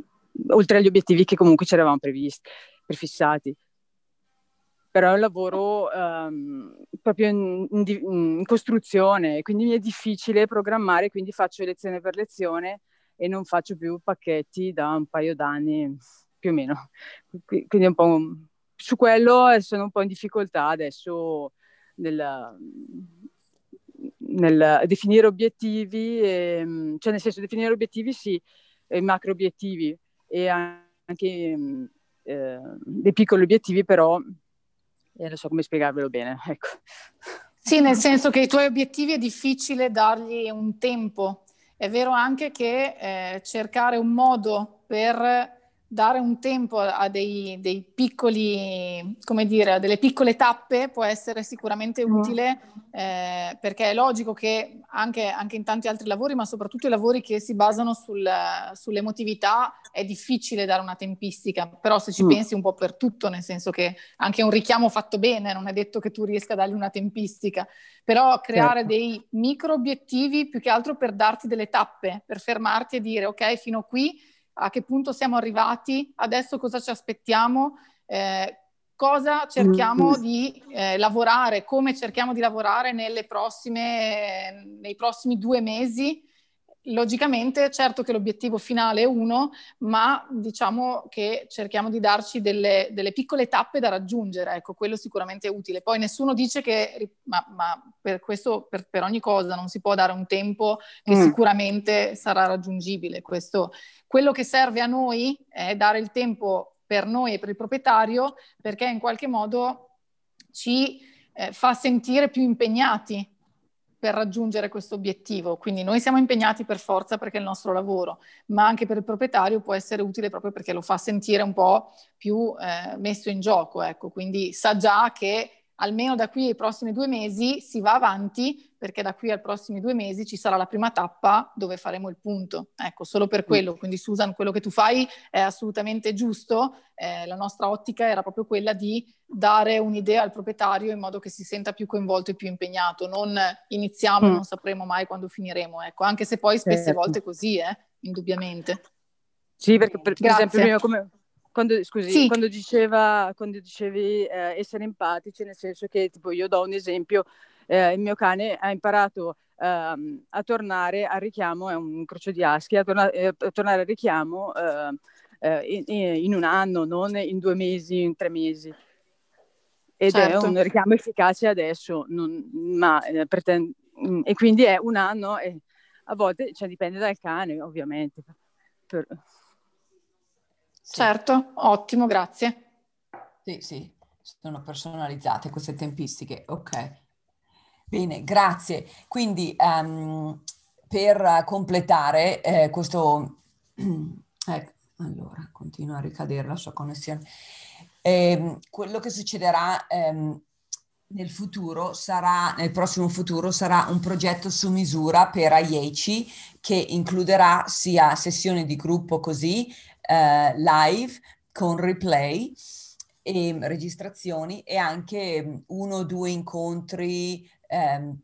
oltre agli obiettivi che comunque ci eravamo previsti, prefissati. Però è un lavoro um, proprio in, in, in, costruzione, quindi mi è difficile programmare, quindi faccio lezione per lezione e non faccio più pacchetti da un paio d'anni, più o meno. Quindi un po' su quello sono un po' in difficoltà adesso nel, nel definire obiettivi, e, mm, cioè nel senso definire obiettivi sì, e macro obiettivi e anche eh, dei piccoli obiettivi, però eh, non so come spiegarvelo bene. Ecco. Sì, nel senso che i tuoi obiettivi è difficile dargli un tempo. È vero anche che eh, cercare un modo per dare un tempo a dei, dei, piccoli, come dire, a delle piccole tappe può essere sicuramente mm. utile eh, perché è logico che anche, anche, in tanti altri lavori, ma soprattutto i lavori che si basano sul, sull'emotività, è difficile dare una tempistica, però se ci mm. pensi un po' per tutto, nel senso che anche un richiamo fatto bene non è detto che tu riesca a dargli una tempistica, però creare certo. dei micro obiettivi più che altro per darti delle tappe, per fermarti e dire ok, fino qui a che punto siamo arrivati, adesso cosa ci aspettiamo, eh, cosa cerchiamo mm. di eh, lavorare, come cerchiamo di lavorare prossime, nei prossimi due mesi Logicamente, certo che l'obiettivo finale è uno, ma diciamo che cerchiamo di darci delle, delle piccole tappe da raggiungere, ecco, quello sicuramente è utile. Poi nessuno dice che, ma, ma per questo, per, per, ogni cosa, non si può dare un tempo che mm. sicuramente sarà raggiungibile. Questo, quello che serve a noi è dare il tempo per noi e per il proprietario, perché in qualche modo ci eh, fa sentire più impegnati per raggiungere questo obiettivo. Quindi noi siamo impegnati per forza perché è il nostro lavoro, ma anche per il proprietario può essere utile proprio perché lo fa sentire un po' più eh, messo in gioco. Ecco. Quindi sa già che almeno da qui ai prossimi due mesi si va avanti perché da qui ai prossimi due mesi ci sarà la prima tappa dove faremo il punto. Ecco, solo per quello. Quindi Susan, quello che tu fai è assolutamente giusto. Eh, la nostra ottica era proprio quella di dare un'idea al proprietario in modo che si senta più coinvolto e più impegnato. Non iniziamo mm. non sapremo mai quando finiremo. Ecco, anche se poi spesse certo. volte così, eh, indubbiamente. Sì, perché per, per esempio come quando, scusi, sì. quando, diceva, quando dicevi eh, essere empatici, nel senso che tipo io do un esempio, eh, il mio cane ha imparato ehm, a tornare al richiamo, è un incrocio di aschi, a, torna- eh, a tornare al richiamo ehm, eh, in, in, un anno, non in due mesi, in tre mesi. Ed certo. è un richiamo efficace adesso, non, ma, eh, pretend- mm, e quindi è un anno e a volte cioè, dipende dal cane, ovviamente. Per, sì. Certo, ottimo, grazie. Sì, sì, sono personalizzate queste tempistiche, ok. Bene, grazie. Quindi um, per completare eh, questo... Eh, allora, continua a ricadere la sua connessione. Eh, quello che succederà ehm, nel futuro sarà, nel prossimo futuro, sarà un progetto su misura per AIECI che includerà sia sessioni di gruppo così, eh, live con replay e registrazioni e anche mm, uno o due incontri ehm,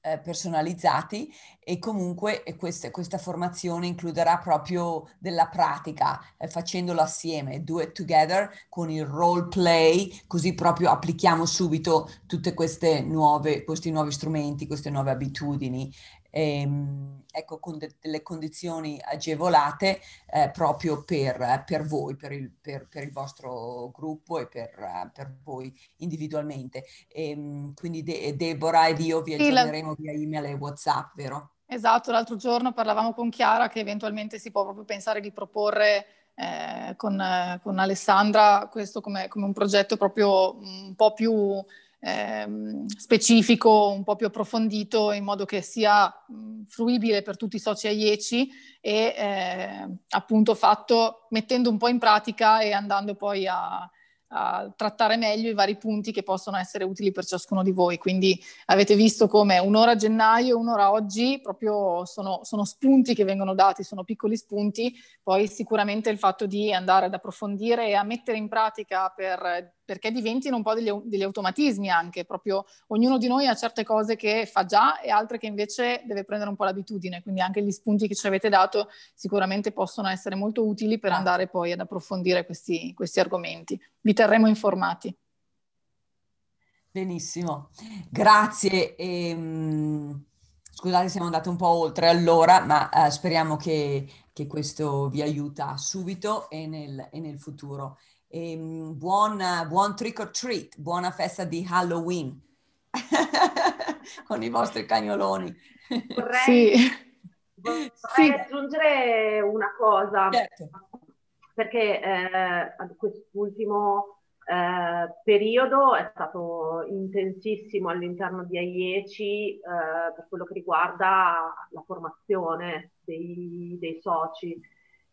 eh, personalizzati e comunque questa, questa, formazione includerà proprio della pratica, eh, facendolo assieme, do it together con il role play, così proprio applichiamo subito tutti questi nuovi strumenti, queste nuove abitudini ehm, ecco, con de- delle condizioni agevolate eh, proprio per, per voi, per il, per, per il, vostro gruppo e per, per voi individualmente. E, ehm, quindi De- Deborah ed io vi aggiorneremo via email e WhatsApp, vero? Esatto, l'altro giorno parlavamo con Chiara che eventualmente si può proprio pensare di proporre eh, con, con, Alessandra questo come, come, un progetto proprio un po' più ehm, specifico, un po' più approfondito, in modo che sia fruibile per tutti i soci AIECI e eh, appunto fatto mettendo un po' in pratica e andando poi a, a trattare meglio i vari punti che possono essere utili per ciascuno di voi. Quindi avete visto come un'ora a gennaio e un'ora oggi proprio sono, sono, spunti che vengono dati, sono piccoli spunti, poi sicuramente il fatto di andare ad approfondire e a mettere in pratica per perché diventino un po' degli, degli, automatismi anche, proprio ognuno di noi ha certe cose che fa già e altre che invece deve prendere un po' l'abitudine, quindi anche gli spunti che ci avete dato sicuramente possono essere molto utili per andare poi ad approfondire questi, questi argomenti. Vi terremo informati. Benissimo, grazie. E, um, scusate, siamo andati un po' oltre allora, ma uh, speriamo che, che, questo vi aiuta subito e nel, e nel futuro. Ehm, buon, buon trick or treat, buona festa di Halloween con i vostri cagnoloni. Vorrei, sì. vorrei sì. aggiungere una cosa, certo. perché eh, quest'ultimo eh, periodo è stato intensissimo all'interno di AIECI eh, per quello che riguarda la formazione dei, dei soci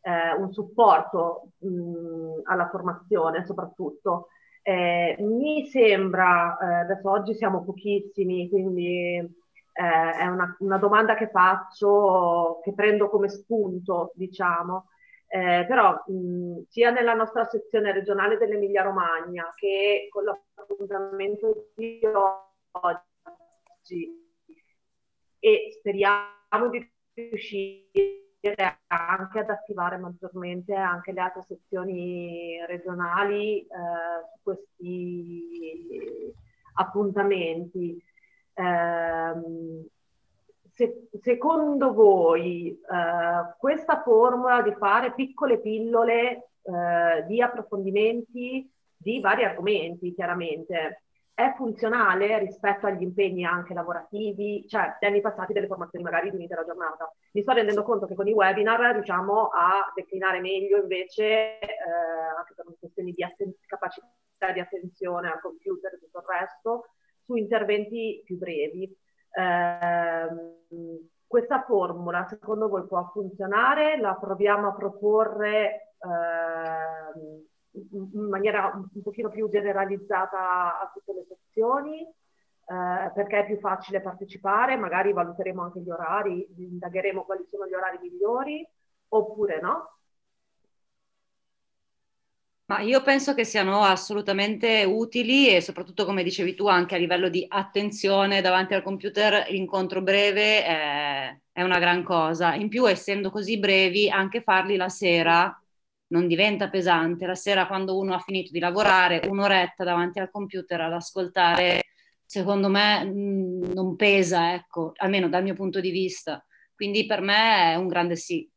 eh, un supporto mh, alla formazione soprattutto. Eh, mi sembra, eh, adesso oggi siamo pochissimi, quindi eh, è una, una, domanda che faccio, che prendo come spunto, diciamo, eh, però mh, sia nella nostra sezione regionale dell'Emilia Romagna che con l'appuntamento di oggi e speriamo di riuscire anche ad attivare maggiormente anche le altre sezioni regionali eh, su questi appuntamenti. Eh, se, secondo voi eh, questa formula di fare piccole pillole eh, di approfondimenti di vari argomenti, chiaramente, è funzionale rispetto agli impegni anche lavorativi, cioè negli anni passati delle formazioni magari di un'intera giornata. Mi sto rendendo conto che con i webinar riusciamo a declinare meglio invece, eh, anche per questioni di atten- capacità di attenzione al computer e tutto il resto, su interventi più brevi. Eh, questa formula secondo voi può funzionare? La proviamo a proporre eh, in maniera un pochino più generalizzata a tutte le sezioni, eh, perché è più facile partecipare, magari valuteremo anche gli orari, indagheremo quali sono gli orari migliori, oppure no? Ma io penso che siano assolutamente utili e soprattutto, come dicevi tu, anche a livello di attenzione davanti al computer, l'incontro breve è, è una gran cosa. In più, essendo così brevi, anche farli la sera non diventa pesante. La sera quando uno ha finito di lavorare, un'oretta davanti al computer ad ascoltare, secondo me mm, non pesa, ecco, almeno dal mio punto di vista. Quindi per me è un grande sì.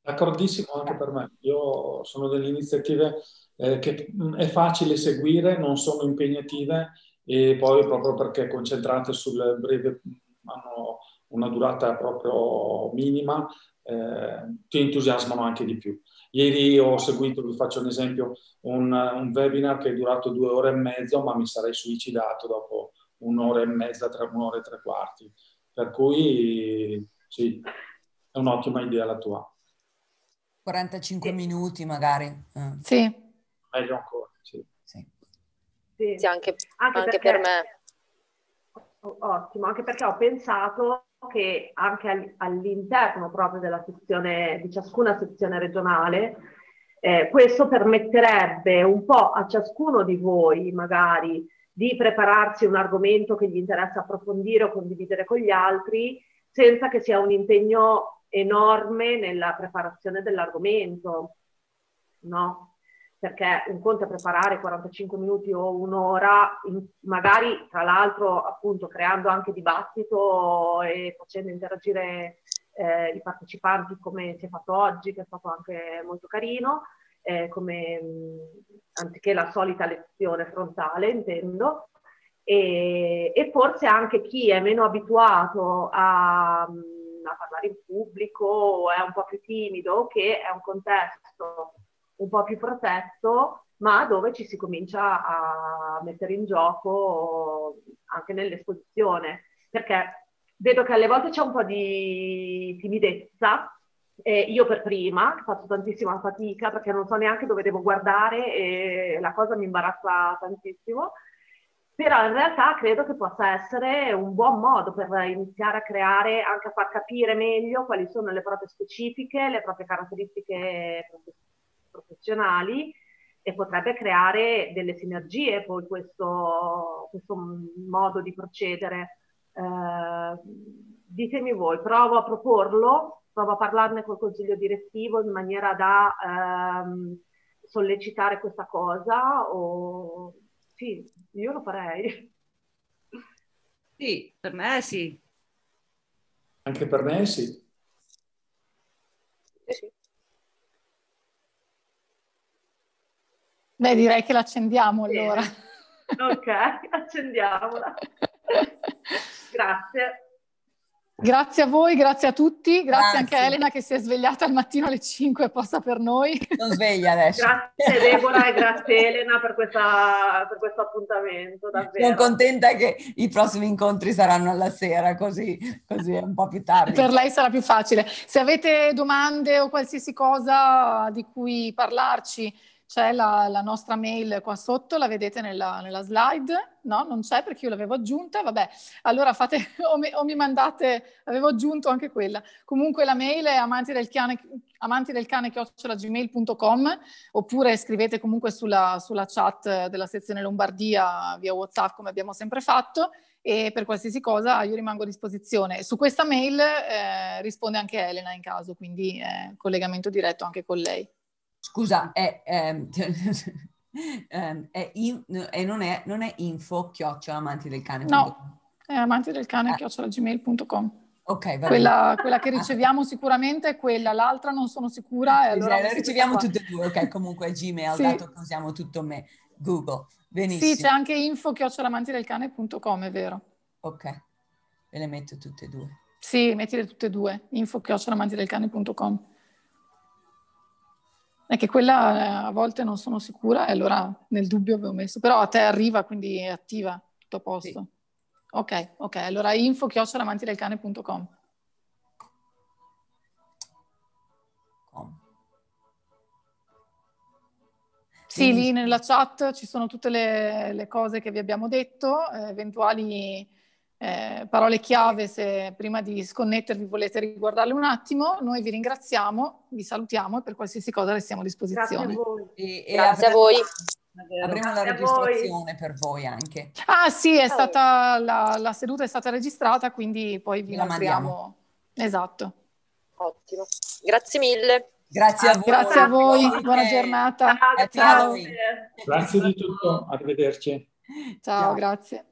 D'accordissimo anche per me. Io sono delle iniziative eh, che mm, è facile seguire, non sono impegnative e poi proprio perché concentrate sul breve hanno una durata proprio minima, eh, ti entusiasmano anche di più. Ieri ho seguito, vi faccio un esempio, un, un, webinar che è durato due ore e mezzo, ma mi sarei suicidato dopo un'ora e mezza, tre, un'ora e tre quarti. Per cui sì, è un'ottima idea la tua. 45 sì. minuti magari. Eh. Sì. Meglio ancora, sì. Sì, sì anche, anche, anche perché, per me. Ottimo, anche perché ho pensato che anche all'interno proprio della sezione, di ciascuna sezione regionale, eh, questo permetterebbe un po' a ciascuno di voi magari di prepararsi un argomento che gli interessa approfondire o condividere con gli altri senza che sia un impegno enorme nella preparazione dell'argomento, no? Perché un conto è preparare 45 minuti o un'ora, magari tra l'altro appunto creando anche dibattito e facendo interagire eh, i partecipanti come si è fatto oggi, che è stato anche molto carino, eh, come, anziché la solita lezione frontale intendo, e, e, forse anche chi è meno abituato a, a parlare in pubblico o è un po' più timido, che è un contesto un po' più protetto, ma dove ci si comincia a mettere in gioco anche nell'esposizione, perché vedo che alle volte c'è un po' di timidezza eh, io per prima faccio tantissima fatica perché non so neanche dove devo guardare e la cosa mi imbarazza tantissimo, però in realtà credo che possa essere un buon modo per iniziare a creare, anche a far capire meglio quali sono le proprie specifiche, le proprie caratteristiche professionali e potrebbe creare delle sinergie poi questo, questo modo di procedere. Eh, ditemi voi, provo a proporlo provo a parlarne col consiglio direttivo in maniera da ehm, sollecitare questa cosa o sì, io lo farei. Sì, per me sì. Anche per me sì. Beh, direi che l'accendiamo allora. Ok, accendiamola. Grazie. Grazie a voi, grazie a tutti, grazie, grazie, anche a Elena che si è svegliata al mattino alle 5 apposta per noi. Non sveglia adesso. Grazie Deborah e grazie Elena per, questa, per questo appuntamento. Davvero. Sono contenta che i prossimi incontri saranno alla sera, così, così è un po' più tardi. Per lei sarà più facile. Se avete domande o qualsiasi cosa di cui parlarci, c'è la, la, nostra mail qua sotto, la vedete nella, nella, slide, no? Non c'è perché io l'avevo aggiunta, vabbè, allora fate o mi, o mi, mandate, avevo aggiunto anche quella. Comunque la mail è amanti del cane, amanti gmail.com oppure scrivete comunque sulla, sulla chat della sezione Lombardia via WhatsApp come abbiamo sempre fatto e per qualsiasi cosa io rimango a disposizione. Su questa mail eh, risponde anche Elena in caso, quindi eh, collegamento diretto anche con lei. Scusa, è, è, ehm, è in, e non è, non è info chiocciola amanti del cane. No, è amanti del cane ah. chiocciola gmail.com. Ok, va quella, quella, che riceviamo sicuramente è quella, l'altra non sono sicura. E allora esatto, riceviamo tutte e due, ok, comunque è Gmail, sì. dato che usiamo tutto me, Google, benissimo. Sì, c'è anche info chiocciolamantidelcane.com, è vero. Ok, ve le metto tutte e due. Sì, mettile tutte e due, info chiocciolamantidelcane.com. È che quella eh, a volte non sono sicura e allora nel dubbio avevo messo, però a te arriva, quindi è attiva, tutto a posto. Sì. Ok, ok, allora info chiocciolamantidelcane.com. Sì, lì nella chat ci sono tutte le, le cose che vi abbiamo detto, eh, eventuali eh, parole chiave se prima di sconnettervi volete riguardarle un attimo. Noi vi ringraziamo, vi salutiamo e per qualsiasi cosa restiamo a disposizione. Grazie a voi. E, e Grazie a voi. Avremo la registrazione per voi anche. Ah sì, è stata, la, la, seduta è stata registrata, quindi poi vi la mandiamo. Esatto. Ottimo. Grazie mille. Grazie a voi. Grazie a voi, buona giornata. Ciao. Grazie di tutto, arrivederci. Ciao, Ciao. grazie.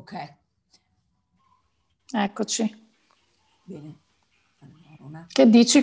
Ok. Eccoci. Bene. Allora, che dici?